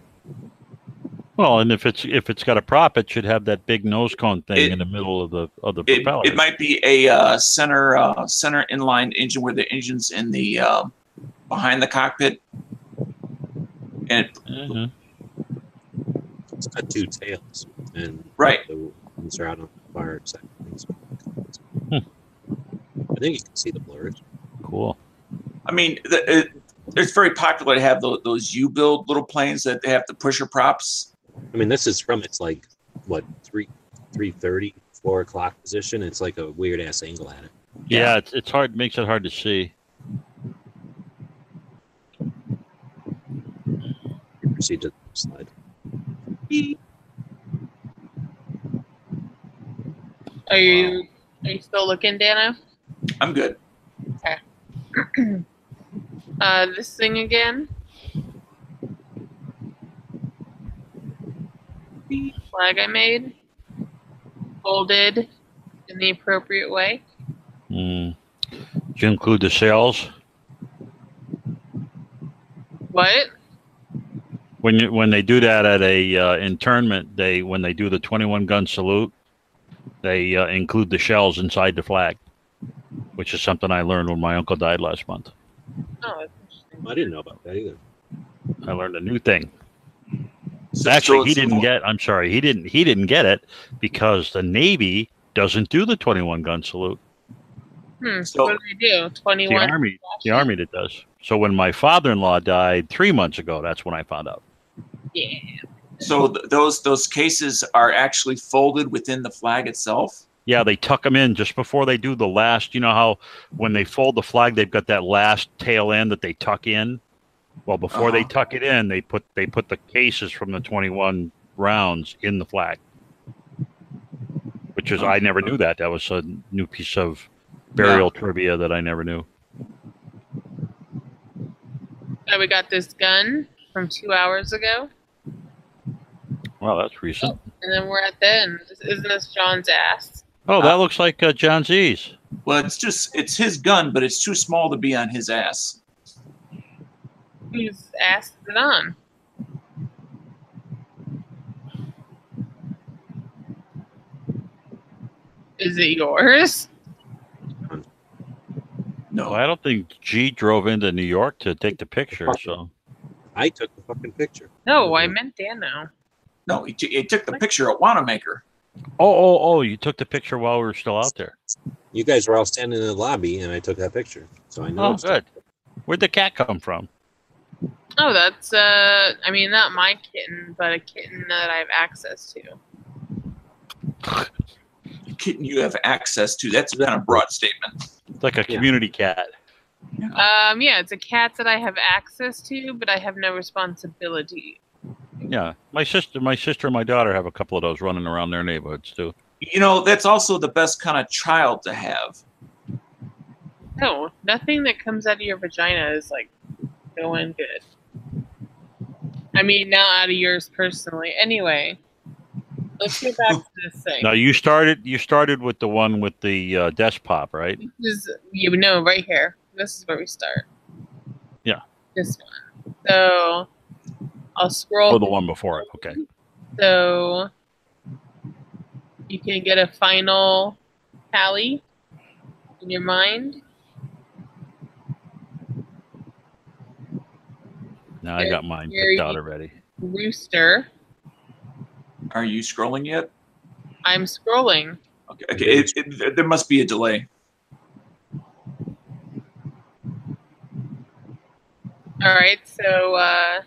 Speaker 3: Well, and if it's if it's got a prop, it should have that big nose cone thing
Speaker 5: It-
Speaker 3: in the middle of the of the
Speaker 5: It,
Speaker 3: propeller.
Speaker 5: it might be a uh, center uh, center inline engine where the engine's in the uh, behind the cockpit, and it,
Speaker 3: Mhm.
Speaker 7: It's got two tails, and
Speaker 5: right.
Speaker 7: the ones are out on the far side.
Speaker 3: Hmm.
Speaker 7: I think you can see the blurs.
Speaker 3: Cool.
Speaker 5: I mean, the, it, it's very popular to have those, those U build little planes that they have the pusher props.
Speaker 7: I mean, this is from its like what three, three thirty, four o'clock position. It's like a weird ass angle at it.
Speaker 3: Yeah, it's, it's hard. Makes it hard to see.
Speaker 7: Proceed to the slide.
Speaker 2: Are you are you still looking, Dana?
Speaker 5: I'm good.
Speaker 2: Uh, this thing again. The Flag I made, folded in the appropriate way.
Speaker 3: Mm. Did you include the sails
Speaker 2: What?
Speaker 3: when you when they do that at a uh, internment? They when they do the twenty one gun salute, they uh, include the shells inside the flag, which is something I learned when my uncle died last month.
Speaker 2: Oh.
Speaker 7: I didn't know about that either.
Speaker 3: I learned a new thing.
Speaker 5: So-
Speaker 3: Actually, he didn't get. I'm sorry, he didn't. He didn't get it because the Navy doesn't do the 21 gun salute.
Speaker 2: Hmm.
Speaker 5: So-
Speaker 2: what do we do?
Speaker 3: The army, the army that does. So when my father-in-law died three months ago, that's when I found out.
Speaker 2: Yeah.
Speaker 5: So th- those those cases are actually folded within the flag itself.
Speaker 3: Yeah, they tuck them in just before they do the last. You know how when they fold the flag, they've got that last tail end that they tuck in. Well, before they
Speaker 5: Uh-huh.
Speaker 3: tuck it in, they put they put the cases from the 21 rounds in the flag. Which is I never knew that. That was a new piece of burial trivia that I never knew.
Speaker 2: So we got this gun from two hours ago,
Speaker 3: Well, that's recent.
Speaker 2: and then we're at the end. Isn't this John's ass?
Speaker 3: Oh, that looks like uh, John Z's.
Speaker 5: Well, it's just it's his gun, but it's too small to be on his ass.
Speaker 2: Whose ass is it on? Is it yours?
Speaker 5: No,
Speaker 3: Well, I don't think G drove into New York to take the picture. So
Speaker 7: I took the fucking picture.
Speaker 2: No, I meant Dano.
Speaker 5: No, he, t- he took the picture at Wanamaker.
Speaker 3: Oh, oh, oh! You took the picture while we were still out there.
Speaker 7: You guys were all standing in the lobby, and I took that picture. So I know.
Speaker 3: Oh,
Speaker 7: it's-
Speaker 3: good. Where'd the cat come from?
Speaker 2: Oh, that's uh I mean not my kitten, but a kitten that I have access to.
Speaker 5: Kitten you have access to. That's a kind of broad statement.
Speaker 3: It's like a
Speaker 7: Yeah.
Speaker 3: community cat.
Speaker 2: Um yeah, it's a cat that I have access to, but I have no responsibility.
Speaker 3: Yeah, my sister, my sister, and my daughter have a couple of those running around their neighborhoods too.
Speaker 5: You know, that's also the best kind of child to have.
Speaker 2: No, nothing that comes out of your vagina is like going good. I mean, not out of yours personally. Anyway, let's get back to this thing.
Speaker 3: Now you started, you started with the one with the uh, desk pop, right?
Speaker 2: This is you know right here. This is where we start.
Speaker 3: Yeah.
Speaker 2: This one. So I'll scroll.
Speaker 3: Or the one before it? Okay.
Speaker 2: So you can get a final tally in your mind.
Speaker 3: Now I got mine
Speaker 2: Here
Speaker 3: picked out already.
Speaker 2: Rooster.
Speaker 5: Are you scrolling yet?
Speaker 2: I'm scrolling.
Speaker 5: Okay, okay. It, it, there must be a delay.
Speaker 2: All right. So uh,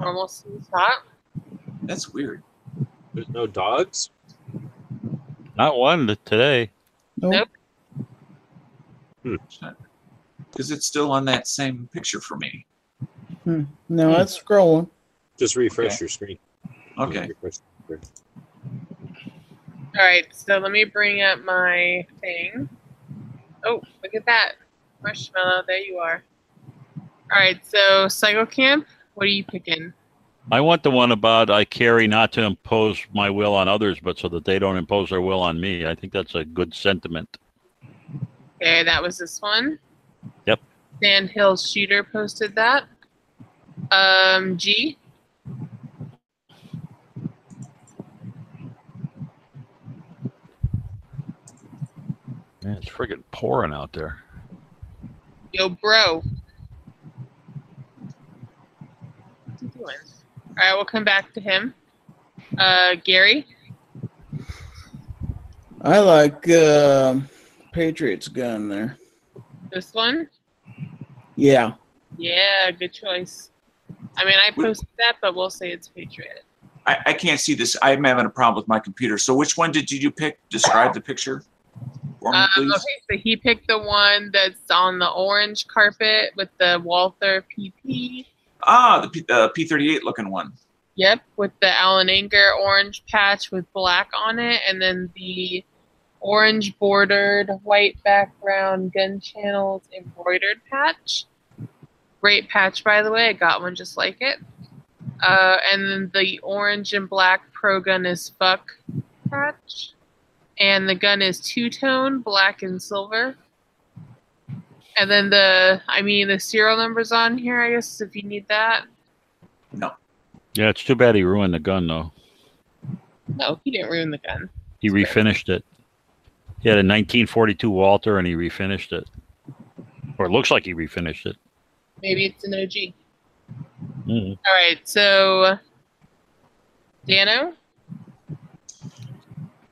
Speaker 2: almost to the top.
Speaker 5: That's weird.
Speaker 7: There's no dogs.
Speaker 3: Not one today.
Speaker 2: Nope.
Speaker 5: Because it's still on that same picture for me. Hmm.
Speaker 4: No, it's scrolling.
Speaker 7: Just refresh
Speaker 5: Okay.
Speaker 7: your screen.
Speaker 5: Okay.
Speaker 2: All right, so let me bring up my thing. Oh, look at that. Marshmallow, there you are. All right, so Cycle Camp, what are you picking?
Speaker 3: I want the one about I carry not to impose my will on others, but so that they don't impose their will on me. I think that's a good sentiment.
Speaker 2: Okay, that was this one.
Speaker 3: Yep.
Speaker 2: Sand Hills Shooter posted that. Um, G.
Speaker 3: Man, it's friggin' pouring out there.
Speaker 2: Yo, bro. What's he doing? All right, we'll come back to him. Uh, Gary.
Speaker 4: I like uh, Patriots gun there.
Speaker 2: This one.
Speaker 4: Yeah.
Speaker 2: Yeah, good choice. I mean, I posted that, but we'll say it's Patriot.
Speaker 5: I, I can't see this. I'm having a problem with my computer. So which one did you pick? Describe the picture for me,
Speaker 2: Um,
Speaker 5: please.
Speaker 2: okay, so he picked the one that's on the orange carpet with the Walther PP.
Speaker 5: Ah, the P, uh, P38 looking one.
Speaker 2: Yep, with the Allen Anger orange patch with black on it, and then the orange bordered white background gun channels embroidered patch. Great patch, by the way. I got one just like it. Uh, and then the orange and black pro gun is fuck patch. And the gun is two tone, black and silver. And then the, I mean, the serial numbers on here, I guess, if you need that.
Speaker 5: No.
Speaker 3: Yeah, it's too bad he ruined the gun though.
Speaker 2: No, he didn't ruin the gun.
Speaker 3: He refinished it. He had a 1942 Walther and he refinished it. Or it looks like he refinished it.
Speaker 2: Maybe it's an OG.
Speaker 3: Mhm.
Speaker 2: All right, so Dano.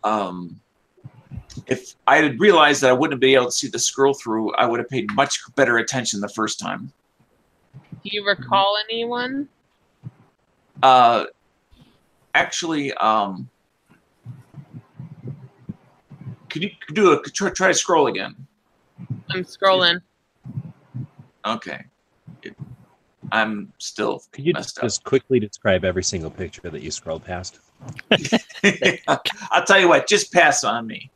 Speaker 5: Um, if I had realized that I wouldn't be able to see the scroll through, I would have paid much better attention the first time.
Speaker 2: Do you recall anyone?
Speaker 5: Uh, actually, um, could you do a try, try to scroll again?
Speaker 2: I'm scrolling.
Speaker 5: Okay. It, I'm still
Speaker 7: Could you
Speaker 5: messed up.
Speaker 7: just quickly describe every single picture that you scroll past?
Speaker 5: I'll tell you what, just pass on me.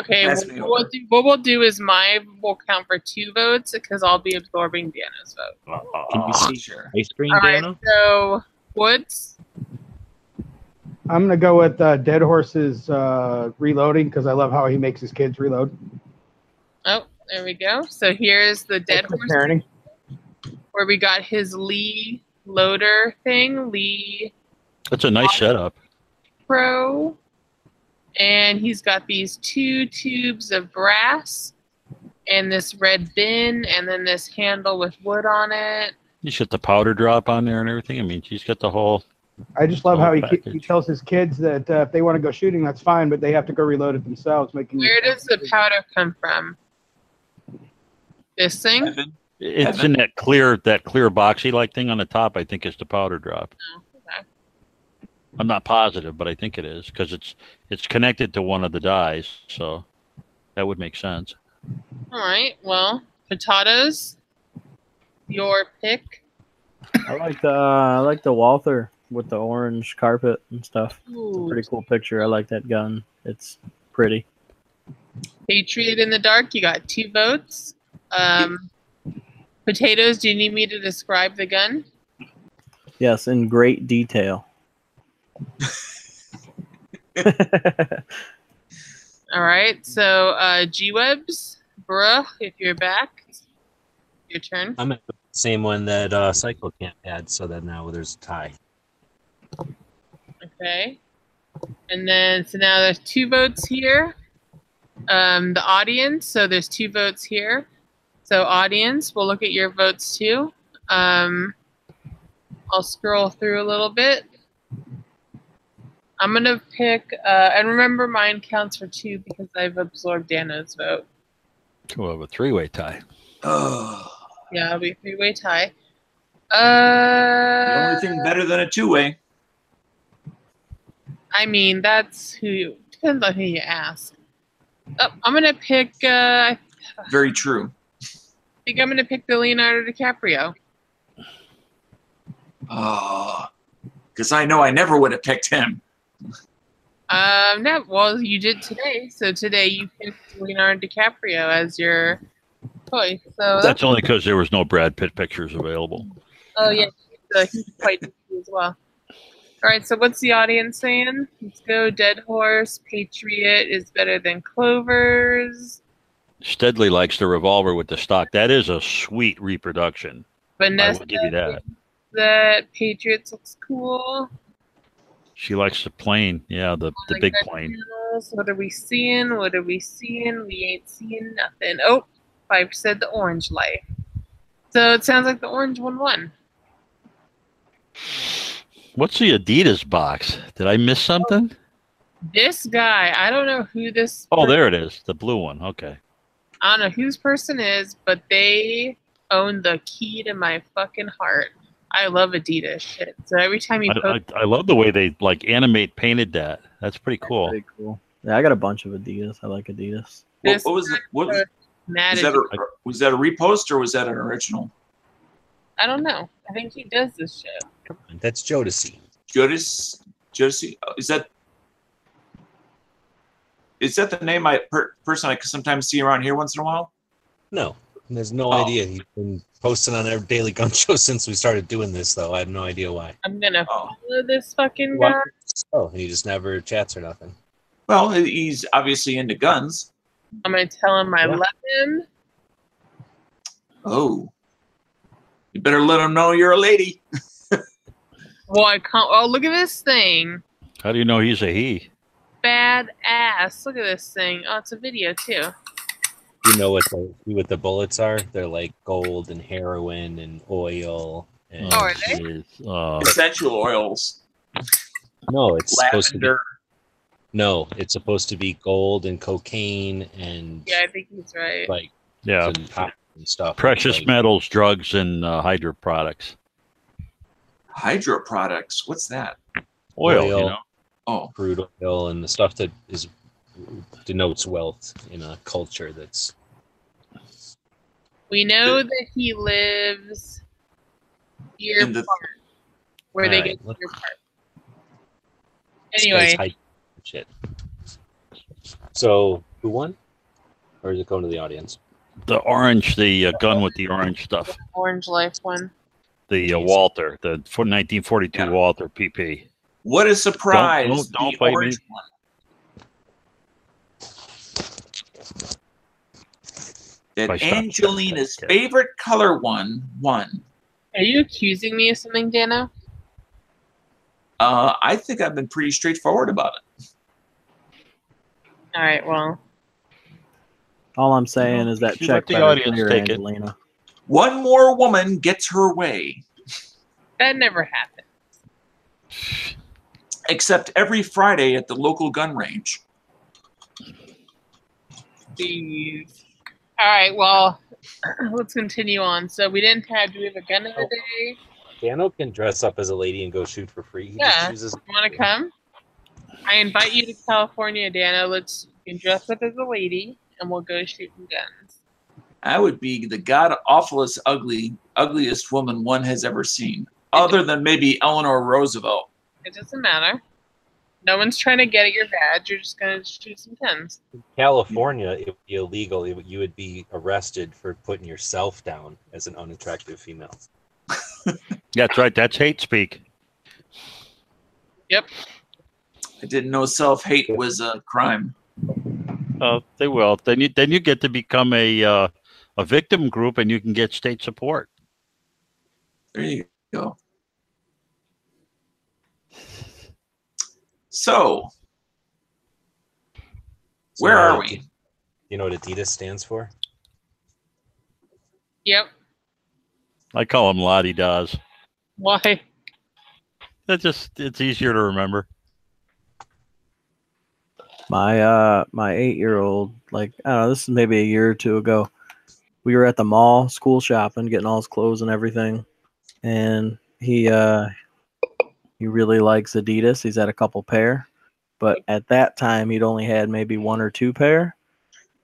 Speaker 2: Okay,
Speaker 5: Pass
Speaker 2: what we'll, do, what we'll do is my will count for two votes because I'll be absorbing Dano's vote.
Speaker 7: Can you
Speaker 5: Oh,
Speaker 7: see
Speaker 5: sure.
Speaker 7: my screen,
Speaker 2: All right,
Speaker 7: Dano?
Speaker 2: so Woods.
Speaker 6: I'm gonna go with uh, Dead Horse's uh, reloading because I love how he makes his kids reload.
Speaker 2: Oh, there we go. So here's the dead
Speaker 6: Good
Speaker 2: horse
Speaker 6: parenting.
Speaker 2: where we got his Lee loader thing, Lee
Speaker 3: That's a nice setup.
Speaker 2: Pro. And he's got these two tubes of brass and this red bin and then this handle with wood on it.
Speaker 3: He's got the powder drop on there and everything. I mean, he's got the whole.
Speaker 6: I just love how he, he tells his kids that uh, if they want to go shooting, that's fine, but they have to go reload it themselves. Making
Speaker 2: Where does the powder come from? This thing?
Speaker 5: Evan?
Speaker 3: It's
Speaker 5: Evan?
Speaker 3: in that clear, that clear boxy like thing on the top. I think is the powder drop.
Speaker 2: Oh, okay.
Speaker 3: I'm not positive, but I think it is because it's it's connected to one of the dies, so that would make sense.
Speaker 2: All right. Well, potatoes. Your pick.
Speaker 8: I like the uh, I like the Walther with the orange carpet and stuff.
Speaker 2: Ooh,
Speaker 8: Pretty cool picture. I like that gun. It's pretty.
Speaker 2: Patriot in the dark. You got two votes. Um, potatoes. Do you need me to describe the gun?
Speaker 8: Yes, in great detail.
Speaker 2: All right. So, uh, G Webs, bruh, if you're back, your turn.
Speaker 7: I'm at the same one that uh, Cycle Camp had, so that now there's a tie.
Speaker 2: Okay. And then, so now there's two votes here. Um, the audience, so there's two votes here. So, audience, we'll look at your votes too. Um, I'll scroll through a little bit. I'm gonna pick, uh, and remember mine counts for two because I've absorbed Dano's vote.
Speaker 3: We'll have a three-way tie.
Speaker 5: Oh,
Speaker 2: Yeah, it'll be a three-way tie.
Speaker 5: the
Speaker 2: Uh,
Speaker 5: only thing better than a two-way.
Speaker 2: I mean, that's who you, depends on who you ask. Oh, I'm gonna pick. Uh,
Speaker 5: Very true.
Speaker 2: I think I'm gonna pick the Leonardo DiCaprio.
Speaker 5: Because I know I never would have picked him.
Speaker 2: Um, no, well, you did today. So today you picked Leonardo DiCaprio as your choice. So that's,
Speaker 3: That's only because there was no Brad Pitt pictures available.
Speaker 2: oh yeah, he's, uh, he's quite as well. All right, so what's the audience saying? Let's go. Dead Horse, Patriot is better than Clovers.
Speaker 3: Steadley likes the revolver with the stock. That is a sweet reproduction.
Speaker 2: Vanessa, I
Speaker 3: will give you that.
Speaker 2: that Patriots looks cool.
Speaker 3: She likes the plane. Yeah, the, the big plane.
Speaker 2: channels. What are we seeing? What are we seeing? We ain't seeing nothing. Oh, Pipe said the orange light. So it sounds like the orange one won.
Speaker 3: What's the Adidas box? Did I miss something?
Speaker 2: This guy, I don't know who this.
Speaker 3: Oh, there it is. The blue one. Okay.
Speaker 2: I don't know whose person is, but they own the key to my fucking heart. I love Adidas shit. So every time you
Speaker 3: I,
Speaker 2: post,
Speaker 3: I, I love the way they like animate painted that. That's pretty cool.
Speaker 8: Pretty cool. Yeah, I got a bunch of Adidas. I like Adidas.
Speaker 5: What, what was it? What was, was that? A, was that a repost or was that an original?
Speaker 2: I don't know. I think he does this shit.
Speaker 1: That's Jodeci.
Speaker 5: Jodis, Jodeci, oh, is that is that the name I per, person I sometimes see around here once in a while?
Speaker 1: No, there's no
Speaker 5: Oh.
Speaker 1: idea. He's been posting on every daily gun show since we started doing this, though. I have no idea why.
Speaker 2: I'm gonna
Speaker 5: Oh.
Speaker 2: follow this fucking
Speaker 1: Why?
Speaker 2: guy.
Speaker 1: Oh, he just never chats or nothing.
Speaker 5: Well, he's obviously into guns.
Speaker 2: I'm gonna tell him I
Speaker 1: Yeah.
Speaker 2: love him.
Speaker 5: Oh, you better let him know you're a lady.
Speaker 2: Well, I can't. Oh, look at this thing.
Speaker 3: How do you know he's a he?
Speaker 2: Bad ass. Look at this thing. Oh, it's a video too.
Speaker 1: You know what the what the bullets are? They're like gold and heroin and oil. And
Speaker 2: Oh, are they?
Speaker 3: Uh,
Speaker 5: Essential oils,
Speaker 1: no, it's supposed to be no, it's supposed to be gold and cocaine and
Speaker 2: Yeah, I think he's right.
Speaker 1: like
Speaker 3: yeah.
Speaker 1: and and stuff.
Speaker 3: Precious
Speaker 1: like,
Speaker 3: metals, drugs, and uh, hydro products.
Speaker 5: Hydro products. What's that?
Speaker 3: Oil, you know.
Speaker 5: Oh,
Speaker 1: crude oil and the stuff that is denotes wealth in a culture that's
Speaker 2: We know that he lives Deer
Speaker 5: In the-
Speaker 2: Park, where they
Speaker 1: Alright,
Speaker 2: get
Speaker 1: look.
Speaker 2: Deer Park. Anyway,
Speaker 1: shit. So who won? Or is it going to the audience?
Speaker 3: The orange, the uh, gun with the orange stuff.
Speaker 2: Orange Life one.
Speaker 3: The uh, Walther, the 1942
Speaker 5: Yeah.
Speaker 3: Walther PP.
Speaker 5: what a surprise!
Speaker 3: don't- don't
Speaker 5: the
Speaker 3: fight me.
Speaker 5: one. That
Speaker 3: If
Speaker 5: Angelina's
Speaker 3: Okay.
Speaker 5: favorite color one won.
Speaker 2: Are you accusing me of something, Dano?
Speaker 5: Uh, I think I've been pretty straightforward about it.
Speaker 2: All right. Well,
Speaker 8: All I'm saying is that check
Speaker 3: the audience
Speaker 8: clear,
Speaker 3: take it.
Speaker 8: Angelina.
Speaker 5: One more woman gets her way,
Speaker 2: that never happened.
Speaker 5: except every Friday at the local gun range.
Speaker 2: Jeez. All right. Well, let's continue on. So we didn't have. Do we have a gun of the day?
Speaker 1: Dano can dress up as a lady and go shoot for free. He
Speaker 2: Yeah.
Speaker 1: just chooses
Speaker 2: Want to come? I invite you to California, Dano. Let's you can dress up as a lady, and we'll go shooting guns.
Speaker 5: I would be the god awfulest ugly, ugliest woman one has ever seen, other than maybe Eleanor Roosevelt.
Speaker 2: It doesn't matter. No one's trying to get at your badge. You're just gonna shoot some guns.
Speaker 1: California, it would be illegal. It you would be arrested for putting yourself down as an unattractive female.
Speaker 3: That's right. That's hate speak.
Speaker 2: Yep.
Speaker 5: I didn't know self hate was a crime.
Speaker 3: Uh, they will. Then you then you get to become a uh, a victim group, and you can get state support.
Speaker 5: There you go. So,
Speaker 1: So
Speaker 5: where
Speaker 1: now,
Speaker 5: are we?
Speaker 1: You know what Adidas stands for?
Speaker 2: Yep.
Speaker 3: I call him Lottie Daz.
Speaker 2: Why?
Speaker 3: That just it's easier to remember.
Speaker 8: My uh my eight year old, like I don't know, this is maybe a year or two ago. We were at the mall, school shopping, getting all his clothes and everything. And he uh he really likes Adidas. He's had a couple pair. But at that time he'd only had maybe one or two pair.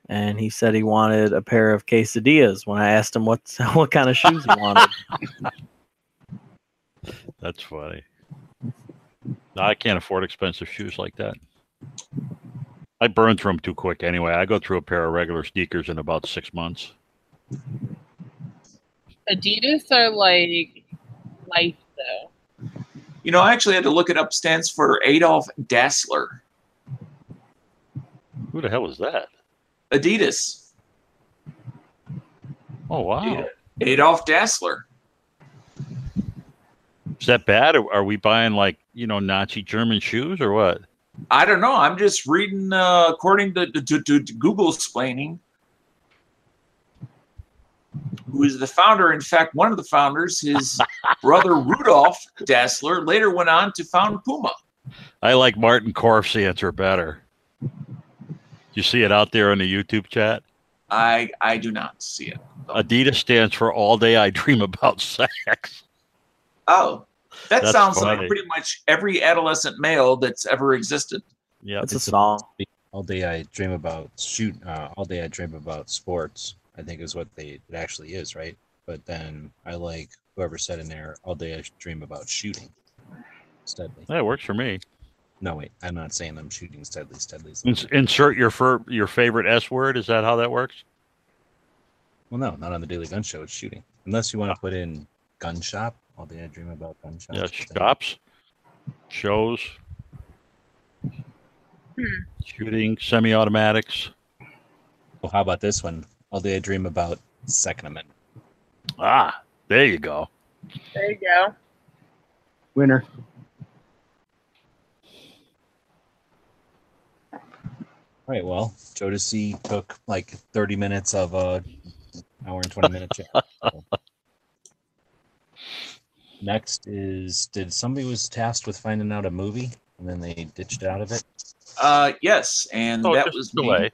Speaker 8: And he said he wanted a pair of quesadillas when I asked him what what kind of shoes he wanted.
Speaker 3: That's funny. No, I can't afford expensive shoes like that. I burn through them too quick anyway. I go through a pair of regular sneakers in about six months.
Speaker 2: Adidas are like life though.
Speaker 5: You know, I actually had to look it up. Stands for Adolf Dassler.
Speaker 3: Who the hell is that?
Speaker 5: Adidas.
Speaker 3: Oh wow,
Speaker 5: Adolf Dassler.
Speaker 3: is that bad? Or are we buying like you know Nazi German shoes or what?
Speaker 5: I don't know. I'm just reading uh, according to, to, to, to Google explaining. Who is the founder? In fact, one of the founders, his brother Rudolf Dassler, later went on to found Puma.
Speaker 3: I like Martin Korf's answer better. You see it out there in the YouTube chat.
Speaker 5: I I do not see it.
Speaker 3: Adidas stands for All Day I Dream About Sex.
Speaker 5: Oh, that
Speaker 3: That's
Speaker 5: sounds
Speaker 3: funny.
Speaker 5: like pretty much every adolescent male that's ever existed.
Speaker 3: Yeah,
Speaker 8: It's a
Speaker 7: It's a-
Speaker 8: song.
Speaker 7: All day I dream about shoot. Uh, all day I dream about sports. I think is what they it actually is, right? But then I like whoever said in there. All day I dream about shooting. Steadily.
Speaker 3: that works for me.
Speaker 7: No, wait. I'm not saying I'm shooting steadily. Steadily.
Speaker 3: Ins- insert your fir- your favorite S word. Is that how that works?
Speaker 7: Well, no, not on the Daily Gun Show. It's shooting. Unless you want to ah. put in gun shop. All day I dream about gun shop.
Speaker 3: Yeah, shops, shows, hmm. shooting, semi-automatics.
Speaker 7: Well, how about this one? All day I dream about Second Amendment.
Speaker 3: Ah, there you go.
Speaker 2: There you go.
Speaker 6: Winner.
Speaker 7: All right. Well, Jodeci took like 30 minutes of a hour and 20 minute chat. So. Next is did somebody was tasked with finding out a movie and then they ditched out of it?
Speaker 5: Uh, yes, and
Speaker 3: Oh,
Speaker 5: that was
Speaker 3: delay.
Speaker 5: me.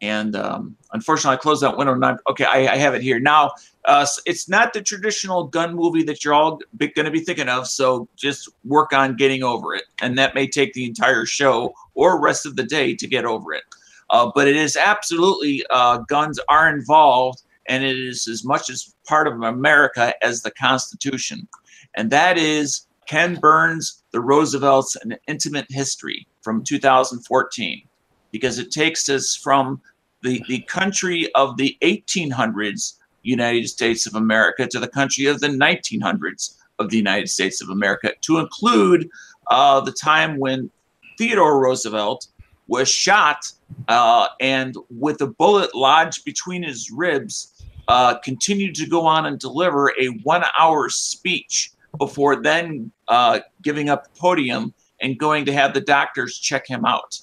Speaker 5: And um, unfortunately, I closed that window. Not okay. I, I have it here now. Uh, it's not the traditional gun movie that you're all going to be thinking of. So just work on getting over it, and that may take the entire show or rest of the day to get over it. Uh, but it is absolutely uh, guns are involved, and it is as much as part of America as the Constitution, and that is Ken Burns, The Roosevelts, An Intimate History from 2014, because it takes us from the, the country of the 1800s, United States of America, to the country of the 1900s of the United States of America, to include uh, the time when Theodore Roosevelt was shot uh, and with a bullet lodged between his ribs, uh, continued to go on and deliver a one hour speech before then uh, giving up the podium and going to have the doctors check him out.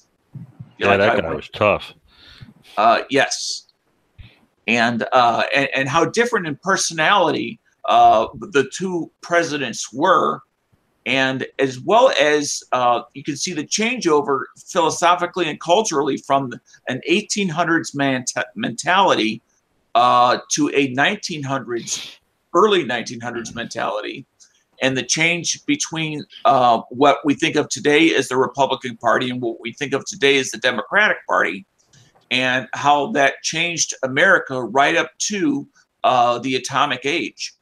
Speaker 3: Yeah,
Speaker 5: Like,
Speaker 3: that guy was tough.
Speaker 5: uh, yes, and, uh, and and how different in personality uh, the two presidents were, and as well as uh, you can see the changeover philosophically and culturally from an 1800s man- mentality uh, to a 1900s early 1900s mentality. And the change between uh, what we think of today as the Republican Party and what we think of today as the Democratic Party, and how that changed America right up to uh, the atomic age.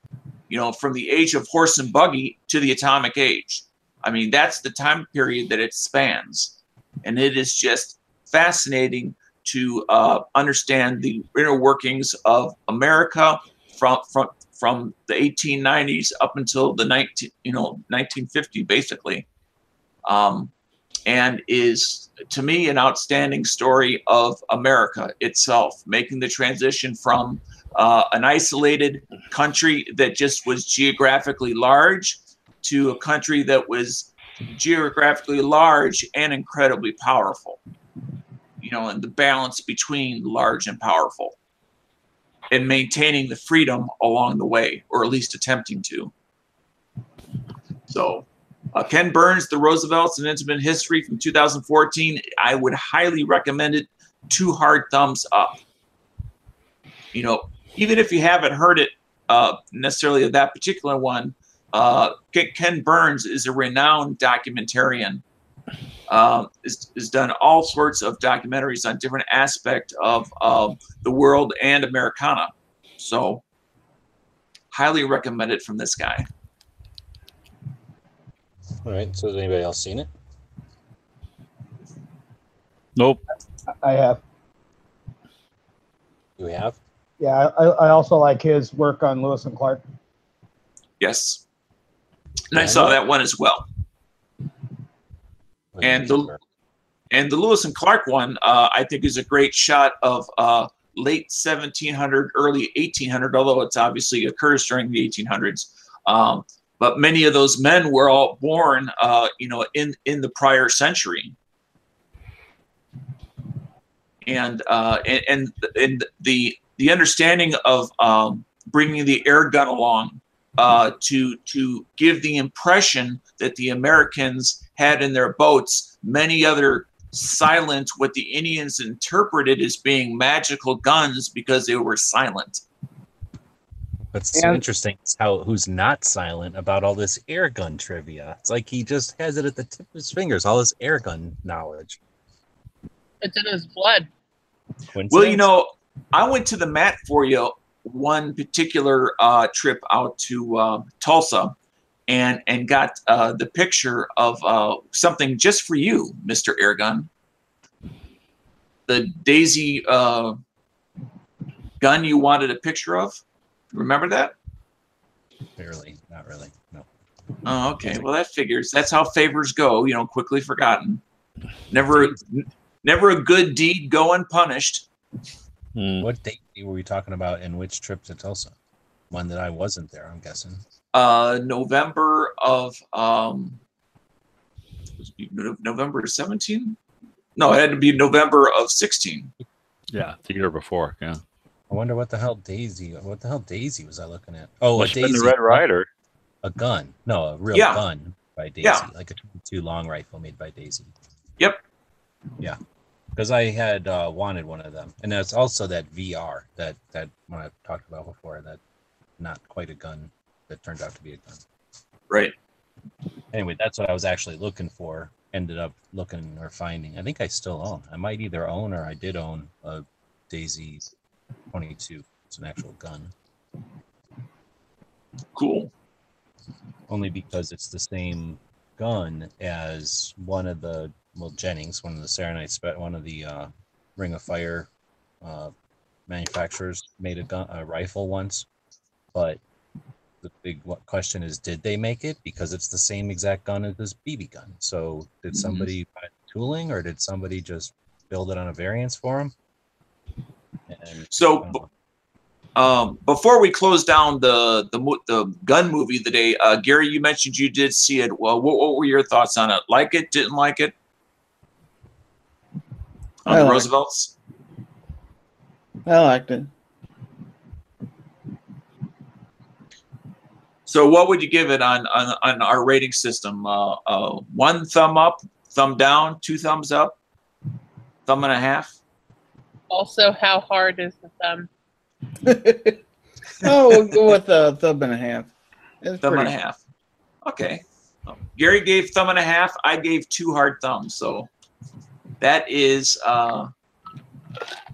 Speaker 5: You know, from the age of horse and buggy to the atomic age. I mean, that's the time period that it spans. And it is just fascinating to uh, understand the inner workings of America from, from, from the 1890s up until the 19, you know, 1950, basically. Um, and is to me an outstanding story of America itself, making the transition from uh, an isolated country that just was geographically large to a country that was geographically large and incredibly powerful. You know, and the balance between large and powerful and maintaining the freedom along the way, or at least attempting to. So, uh, Ken Burns, The Roosevelts, An Intimate History from 2014. I would highly recommend it. Two hard thumbs up. You know, even if you haven't heard it uh, necessarily of that particular one, uh, Ken Burns is a renowned documentarian. Um, has, has done all sorts of documentaries on different aspects of uh, the world and Americana. So, highly recommend it from this guy.
Speaker 1: All right. So has anybody else seen it?
Speaker 3: Nope.
Speaker 6: I have.
Speaker 1: You have?
Speaker 6: Yeah, I, I also like his work on Lewis and Clark.
Speaker 5: Yes. And I saw that one as well. And the- And the Lewis and Clark one, uh, I think, is a great shot of uh, late 1700, early 1800, although it's obviously occurs during the 1800s. Um, but many of those men were all born, uh, you know, in in the prior century. And uh, and and, and the the understanding of um, bringing the air gun along uh, to to give the impression that the Americans had in their boats many other silent what the Indians interpreted as being magical guns because they were silent.
Speaker 1: What's so interesting is how who's not silent about all this air gun trivia. It's like he just has it at the tip of his fingers, all this air gun knowledge.
Speaker 2: It's in his blood.
Speaker 5: Well, you know, I went to the mat for you one particular uh, trip out to uh, Tulsa, and and got uh, the picture of uh, something just for you, Mister Airgun. The Daisy uh, gun you wanted a picture of. Remember that?
Speaker 1: Barely, not really. No.
Speaker 5: Oh, okay. Well, that figures. That's how favors go. You know, quickly forgotten. Never, never a good deed go unpunished.
Speaker 3: Hmm.
Speaker 1: What date were we talking about and which trip to Tulsa? One that I wasn't there, I'm guessing.
Speaker 5: Uh, November of um, was November 17. No, it had to be November of 16.
Speaker 3: Yeah, the year before. Yeah.
Speaker 1: I wonder what the hell Daisy what the hell Daisy was I looking at? Oh, a
Speaker 3: Must have
Speaker 1: Daisy
Speaker 3: the Red Ryder.
Speaker 1: a gun. No, a real
Speaker 5: Yeah.
Speaker 1: gun by Daisy.
Speaker 5: Yeah.
Speaker 1: Like a 22 long rifle made by Daisy.
Speaker 5: Yep.
Speaker 1: Yeah. Because I had uh, wanted one of them. And that's also that VR that that one I talked about before, that not quite a gun that turned out to be a gun.
Speaker 5: Right.
Speaker 1: Anyway, that's what I was actually looking for. Ended up looking or finding. I think I still own. I might either own or I did own a Daisy 22. It's an actual gun.
Speaker 5: Cool.
Speaker 1: only because it's the same gun as one of the well Jennings, one of the Serenite, spe- one of the uh, Ring of Fire uh, manufacturers made a gun, a rifle once, but the big question is, did they make it? Because it's the same exact gun as this BB gun. So did
Speaker 5: Mhm.
Speaker 1: somebody buy the tooling, or did somebody just build it on a variance for them? And
Speaker 5: So b- um, before we close down the the mo- the gun movie of the day, uh, Gary, you mentioned you did see it. Well, what, what were your thoughts on it? Like it? Didn't like it? On
Speaker 4: I
Speaker 5: the
Speaker 4: liked it.
Speaker 5: Roosevelts?
Speaker 4: I liked it.
Speaker 5: So what would you give it on on, on our rating system? Uh, uh, one thumb up, thumb down, two thumbs up, thumb and a half.
Speaker 2: Also, how hard is the thumb?
Speaker 4: oh, we'll go with a thumb and a half. It's
Speaker 5: thumb
Speaker 4: pretty,
Speaker 5: and a half. Okay. Gary gave thumb and a half. I gave two hard thumbs. So that is uh,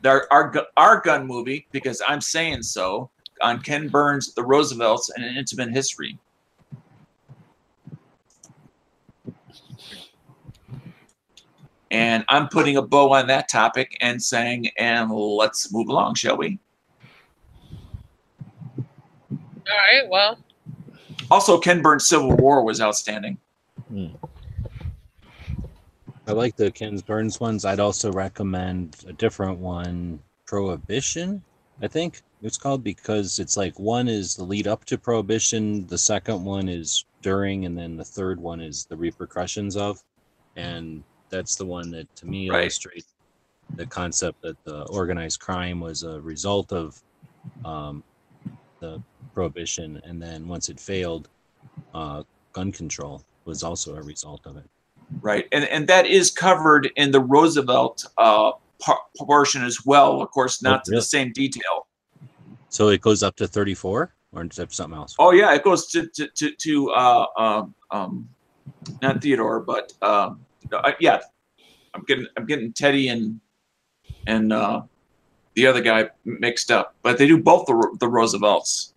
Speaker 5: our, our our gun movie because I'm saying so on Ken Burns' The Roosevelts and an Intimate History. And I'm putting a bow on that topic and saying, and let's move along, shall we?
Speaker 2: All right. Well,
Speaker 5: Also, Ken Burns' Civil War was outstanding. Hmm.
Speaker 1: I like the Ken Burns ones. I'd also recommend a different one, Prohibition. I think it's called because it's like one is the lead up to Prohibition, the second one is during, and then the third one is the repercussions of. And that's the one that to me
Speaker 5: Right.
Speaker 1: illustrates the concept that the organized crime was a result of um, the prohibition, and then once it failed, uh, gun control was also a result of it.
Speaker 5: Right, and and that is covered in the Roosevelt uh, par- portion as well. Of course, not to
Speaker 1: really?
Speaker 5: the same detail.
Speaker 1: So it goes up to 34 or is something else?
Speaker 5: Oh yeah, it goes to to to, to uh, um, um, not Theodore, but um, uh, yeah, I'm getting I'm getting Teddy and and uh, the other guy mixed up, but they do both the the Roosevelts.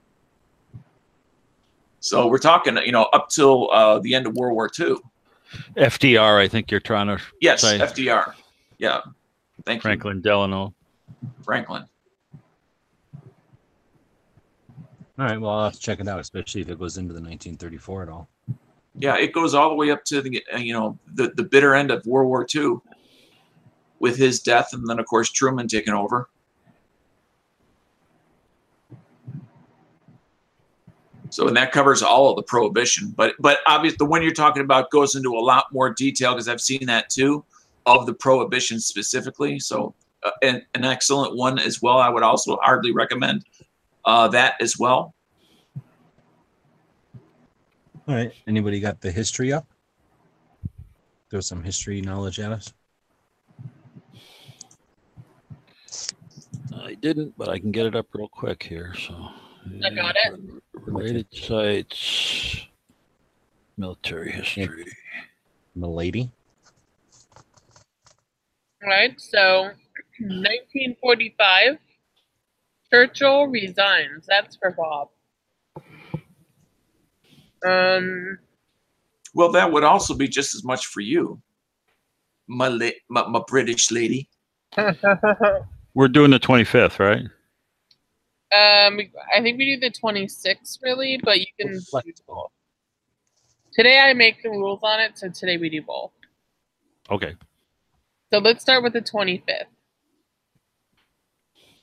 Speaker 5: So we're talking, you know, up till uh, the end of World War II.
Speaker 3: FDR, I think you're trying to
Speaker 5: Yes,
Speaker 3: say
Speaker 5: FDR. Yeah. Thank
Speaker 3: Franklin Delano.
Speaker 5: you, Franklin.
Speaker 1: All right. Well, I'll have to check it out, especially if it goes into the 1934 at all.
Speaker 5: Yeah, it goes all the way up to the uh, you know the the bitter end of World War II, with his death, and then of course Truman taking over. So and that covers all of the prohibition, but but obviously the one you're talking about goes into a lot more detail because I've seen that too, of the prohibition specifically. So uh, an an excellent one as well. I would also hardly recommend uh, that as well.
Speaker 1: All right. Anybody got the history up? Throw some history knowledge at us.
Speaker 3: I didn't, but I can get it up real quick here. So
Speaker 2: I got it.
Speaker 3: Related sites, military history.
Speaker 1: Milady.
Speaker 2: Right. So, 1945, Churchill resigns. That's for Bob. Um,
Speaker 5: Well, that would also be just as much for you, my la- my, my British lady.
Speaker 3: We're doing the 25th, right?
Speaker 2: Um, I think we do the 26th, really, but you can.
Speaker 1: Flexible.
Speaker 2: Today I make the rules on it, so today we do both.
Speaker 3: Okay.
Speaker 2: So let's start with the 25th.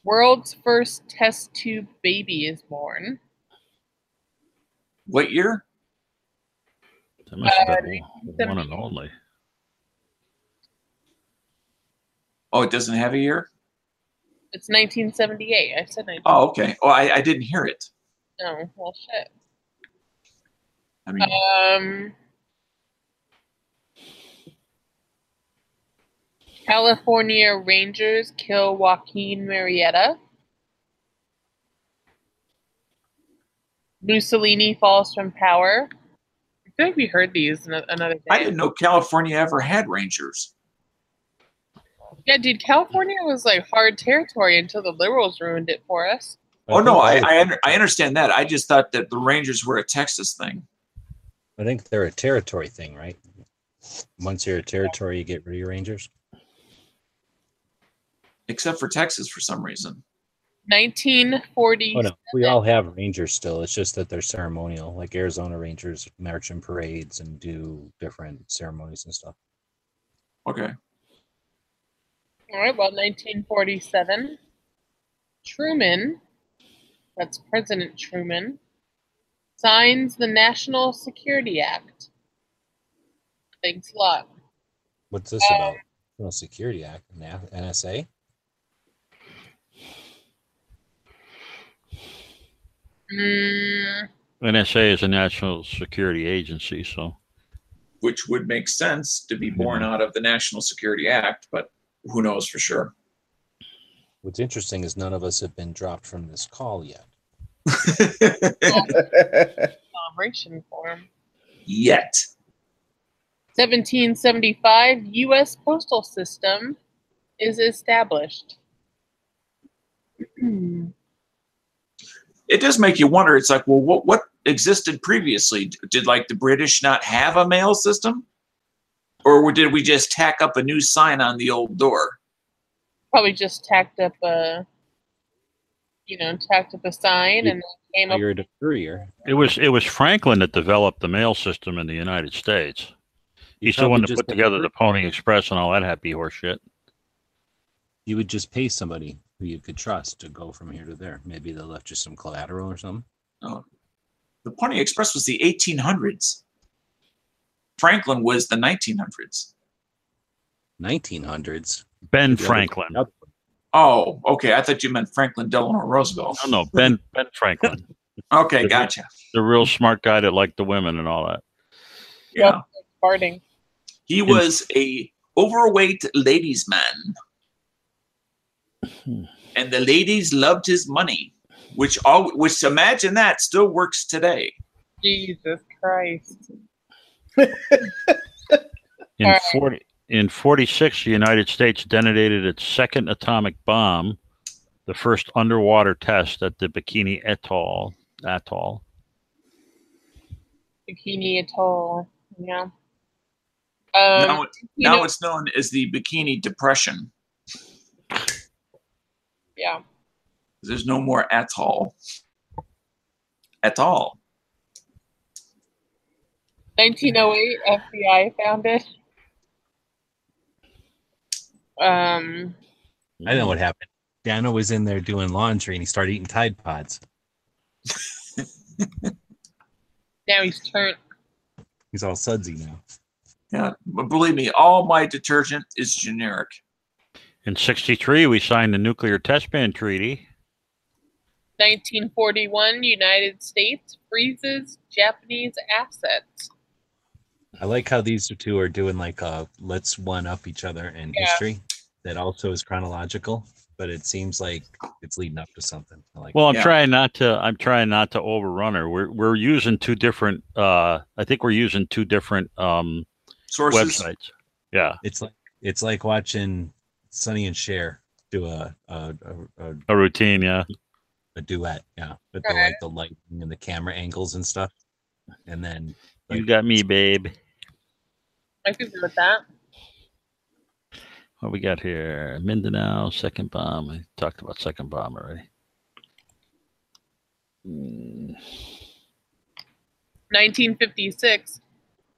Speaker 2: World's first test tube baby is born.
Speaker 5: What year?
Speaker 3: That must have
Speaker 2: Uh,
Speaker 3: been the one and only.
Speaker 5: Oh, it doesn't have a year.
Speaker 2: It's 1978. I said 19.
Speaker 5: Oh, okay. Oh, I, I didn't hear it.
Speaker 2: Oh, well, shit.
Speaker 5: I mean,
Speaker 2: Um, California Rangers kill Joaquin Murrieta. Mussolini falls from power. I feel like we heard these ano- another day.
Speaker 5: I didn't know California ever had rangers.
Speaker 2: Yeah, dude, California was like hard territory until the liberals ruined it for us.
Speaker 5: Oh no, I I, under, I understand that. I just thought that the Rangers were a Texas thing.
Speaker 1: I think they're a territory thing, right? Once you're a territory, you get rid of your rangers.
Speaker 5: Except for Texas for some reason.
Speaker 2: 1940.
Speaker 1: Oh no, we all have rangers still. It's just that they're ceremonial. Like Arizona Rangers march in parades and do different ceremonies and stuff.
Speaker 5: Okay.
Speaker 2: All right, well, 1947. Truman, that's President Truman, signs the National Security Act. Thanks a lot.
Speaker 1: What's this
Speaker 2: Uh,
Speaker 1: about? National Security Act, NSA.
Speaker 2: Mm,
Speaker 3: NSA is a national security agency, so
Speaker 5: Which would make sense to be born out of the National Security Act, but who knows for sure.
Speaker 1: What's interesting is none of us have been dropped from this call yet.
Speaker 2: celebration form.
Speaker 5: Yet.
Speaker 2: 1775, U.S. Postal System is established.
Speaker 5: It does make you wonder. It's like, well, what what existed previously? Did like the British not have a mail system, or did we just tack up a new sign on the old door?
Speaker 2: Probably just tacked up a, you know, tacked up a sign and came up.
Speaker 1: You're a courier.
Speaker 3: it was it was Franklin that developed the mail system in the United States. He's the
Speaker 1: probably
Speaker 3: one that put together the Pony Express and all that happy horse shit.
Speaker 1: You would just pay somebody who you could trust to go from here to there. Maybe they left you some collateral or something. Oh.
Speaker 5: The Pony Express was the 1800s. Franklin was the 1900s.
Speaker 1: 1900s.
Speaker 3: Ben Franklin.
Speaker 5: Oh, okay. I thought you meant Franklin Delano Roosevelt.
Speaker 3: no, no, Ben Ben Franklin,
Speaker 5: Okay, gotcha.
Speaker 3: the real smart guy that liked the women and all that.
Speaker 5: Yeah.
Speaker 2: farting.
Speaker 5: He was a overweight ladies man. And the ladies loved his money, which all which imagine that still works today.
Speaker 2: Jesus Christ.
Speaker 3: In forty in forty six, the United States detonated its second atomic bomb, the first underwater test at the Bikini Atoll. Atoll.
Speaker 2: Bikini Atoll. Yeah. Um,
Speaker 5: now, now
Speaker 2: know-
Speaker 5: it's known as the Bikini Depression.
Speaker 2: Yeah.
Speaker 5: There's no more at all. At all.
Speaker 2: 1908, FBI founded. Um,
Speaker 1: I know what happened. Dano was in there doing laundry and he started eating Tide Pods.
Speaker 2: now he's turned.
Speaker 1: He's all sudsy now.
Speaker 5: Yeah, but believe me, all my detergent is generic.
Speaker 3: In 63, we signed the Nuclear Test Ban Treaty.
Speaker 2: 1941, United States freezes Japanese assets.
Speaker 1: I like how these two are doing like uh let's one up each other in
Speaker 2: Yeah.
Speaker 1: history. That also is chronological, but it seems like it's leading up to something. I like
Speaker 3: Well, I'm
Speaker 5: Yeah.
Speaker 3: trying not to. I'm trying not to overrun her. We're we're using two different. Uh, I think we're using two different um,
Speaker 5: Sources.
Speaker 3: websites. Yeah,
Speaker 1: it's like it's like watching Sonny and Cher do a a, a, a,
Speaker 3: a routine. Yeah,
Speaker 1: a duet, yeah, with the like the lighting and the camera angles and stuff. And then
Speaker 3: you got me, babe.
Speaker 2: I could go with that.
Speaker 3: What we got here? Mindanao, second bomb. I talked about second bomb already. Hmm.
Speaker 2: 1956,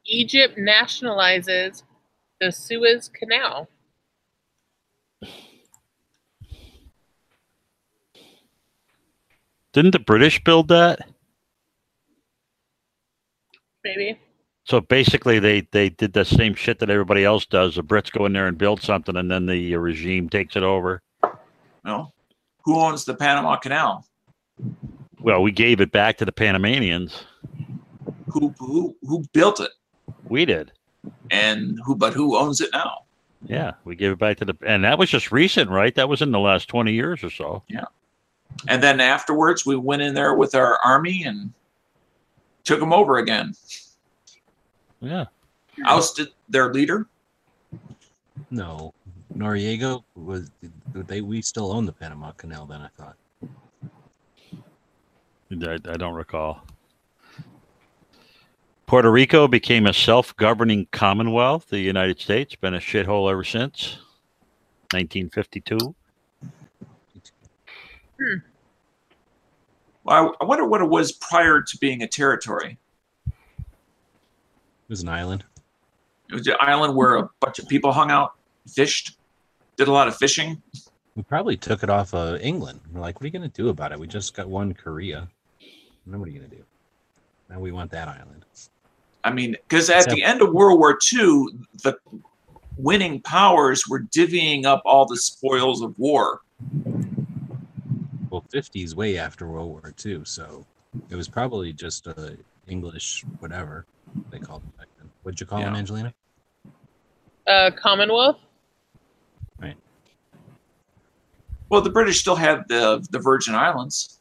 Speaker 2: Egypt nationalizes the Suez Canal.
Speaker 3: Didn't the British build that?
Speaker 2: Maybe.
Speaker 3: So basically, they they did the same shit that everybody else does. The Brits go in there and build something, and then the uh, regime takes it over.
Speaker 5: No. Who owns the Panama Canal?
Speaker 3: Well, we gave it back to the Panamanians.
Speaker 5: Who who who built it?
Speaker 3: We did.
Speaker 5: And who but who owns it now?
Speaker 3: Yeah, we gave it back to the, and that was just recent, right? That was in the last twenty years or so.
Speaker 5: Yeah, and then afterwards, we went in there with our army and took them over again.
Speaker 3: Yeah,
Speaker 5: Ousted their leader.
Speaker 1: no Noriega was they we still own the Panama Canal then I thought.
Speaker 3: I, I don't recall. Puerto Rico became a self-governing commonwealth. The United States been a shithole ever since. 1952. Hmm.
Speaker 5: Well, I I wonder what it was prior to being a territory.
Speaker 1: It was an island.
Speaker 5: It was an island where a bunch of people hung out, fished, did a lot of fishing.
Speaker 1: We probably took it off of England. We're like, what are you gonna do about it? We just got one Korea. Then what are you gonna do? Now we want that island.
Speaker 5: I mean, because at the end of World War II, the winning powers were divvying up all the spoils of war.
Speaker 1: Well, 50s way after World War II, so it was probably just a English whatever they called it back then. What'd you call them, Angelina?
Speaker 2: Uh, Commonwealth. Right.
Speaker 5: Well, the British still had the the Virgin Islands.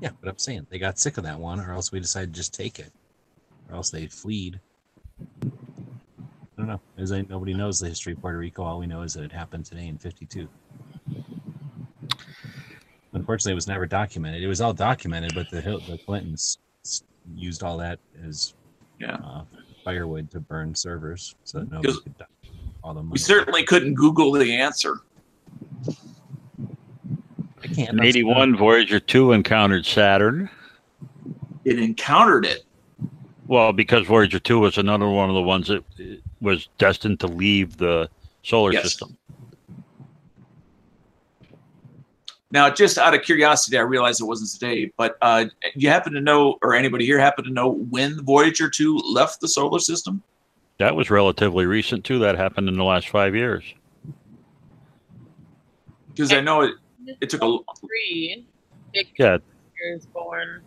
Speaker 1: Yeah, but I'm saying they got sick of that one, or else we decided to just take it, or else they fleed. I don't know. As I, nobody knows the history of Puerto Rico. All we know is that it happened today in '52. Unfortunately, it was never documented. It was all documented, but the the Clintons used all that as
Speaker 5: Yeah.
Speaker 1: uh, firewood to burn servers, so that nobody could all the money.
Speaker 5: We certainly couldn't Google the answer.
Speaker 1: I can't.
Speaker 3: In 81, Voyager 2 encountered Saturn.
Speaker 5: It encountered it.
Speaker 3: Well, because Voyager 2 was another one of the ones that was destined to leave the solar
Speaker 5: Yes.
Speaker 3: system.
Speaker 5: Now, just out of curiosity, I realize it wasn't today, but uh, you happen to know, or anybody here happen to know when Voyager 2 left the solar system?
Speaker 3: That was relatively recent, too. That happened in the last five years.
Speaker 5: Because I know it, it took a.
Speaker 2: Three. Dick
Speaker 3: Yeah.
Speaker 2: is born.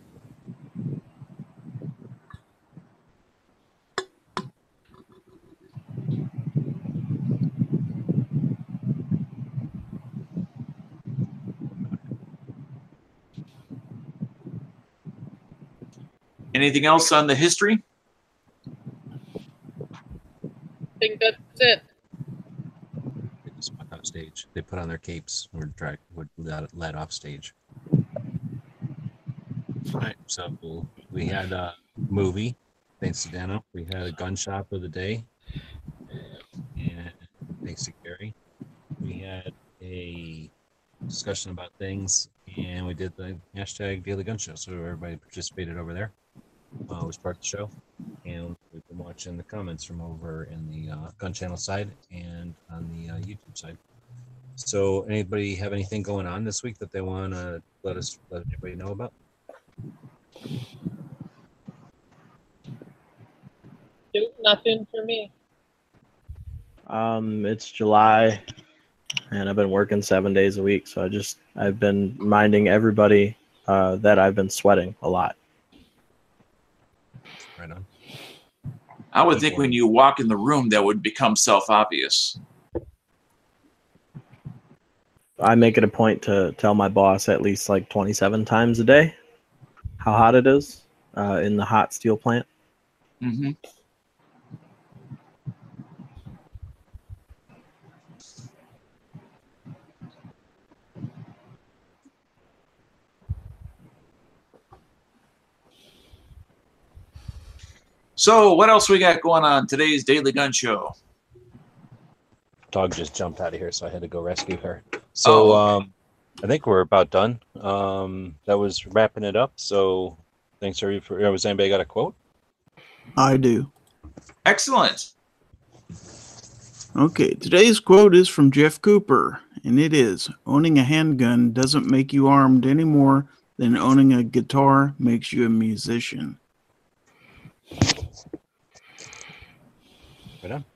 Speaker 5: Anything else on the history?
Speaker 2: I think that's it.
Speaker 1: They just walk off stage. They put on their capes or drag would let, let off stage. All right, so we had a movie. Thanks to Dano. We had a gun shop of the day. And thanks to Gary. We had a discussion about things and we did the hashtag daily gun show. So everybody participated over there. Uh, was part of the show. And we've been watching the comments from over in the uh, gun channel side and on the uh, YouTube side. So anybody have anything going on this week that they want to let us let everybody know about?
Speaker 2: Nope, Nothing for me.
Speaker 8: Um, it's July, and I've been working seven days a week. So I just I've been reminding everybody uh, that I've been sweating a lot.
Speaker 1: Right on.
Speaker 5: I would think when you walk in the room, that would become self obvious.
Speaker 8: I make it a point to tell my boss at least like 27 times a day how hot it is uh, in the hot steel plant.
Speaker 5: hmm So, what else we got going on today's Daily Gun Show?
Speaker 1: Dog just jumped out of here, so I had to go rescue her. So
Speaker 5: Oh, okay.
Speaker 1: um, I think we're about done. Um, that was wrapping it up. So thanks everybody for. Was anybody got a quote?
Speaker 4: I do.
Speaker 5: Excellent.
Speaker 4: Okay, today's quote is from Jeff Cooper, and it is Owning a handgun doesn't make you armed any more than owning a guitar makes you a musician.
Speaker 1: On.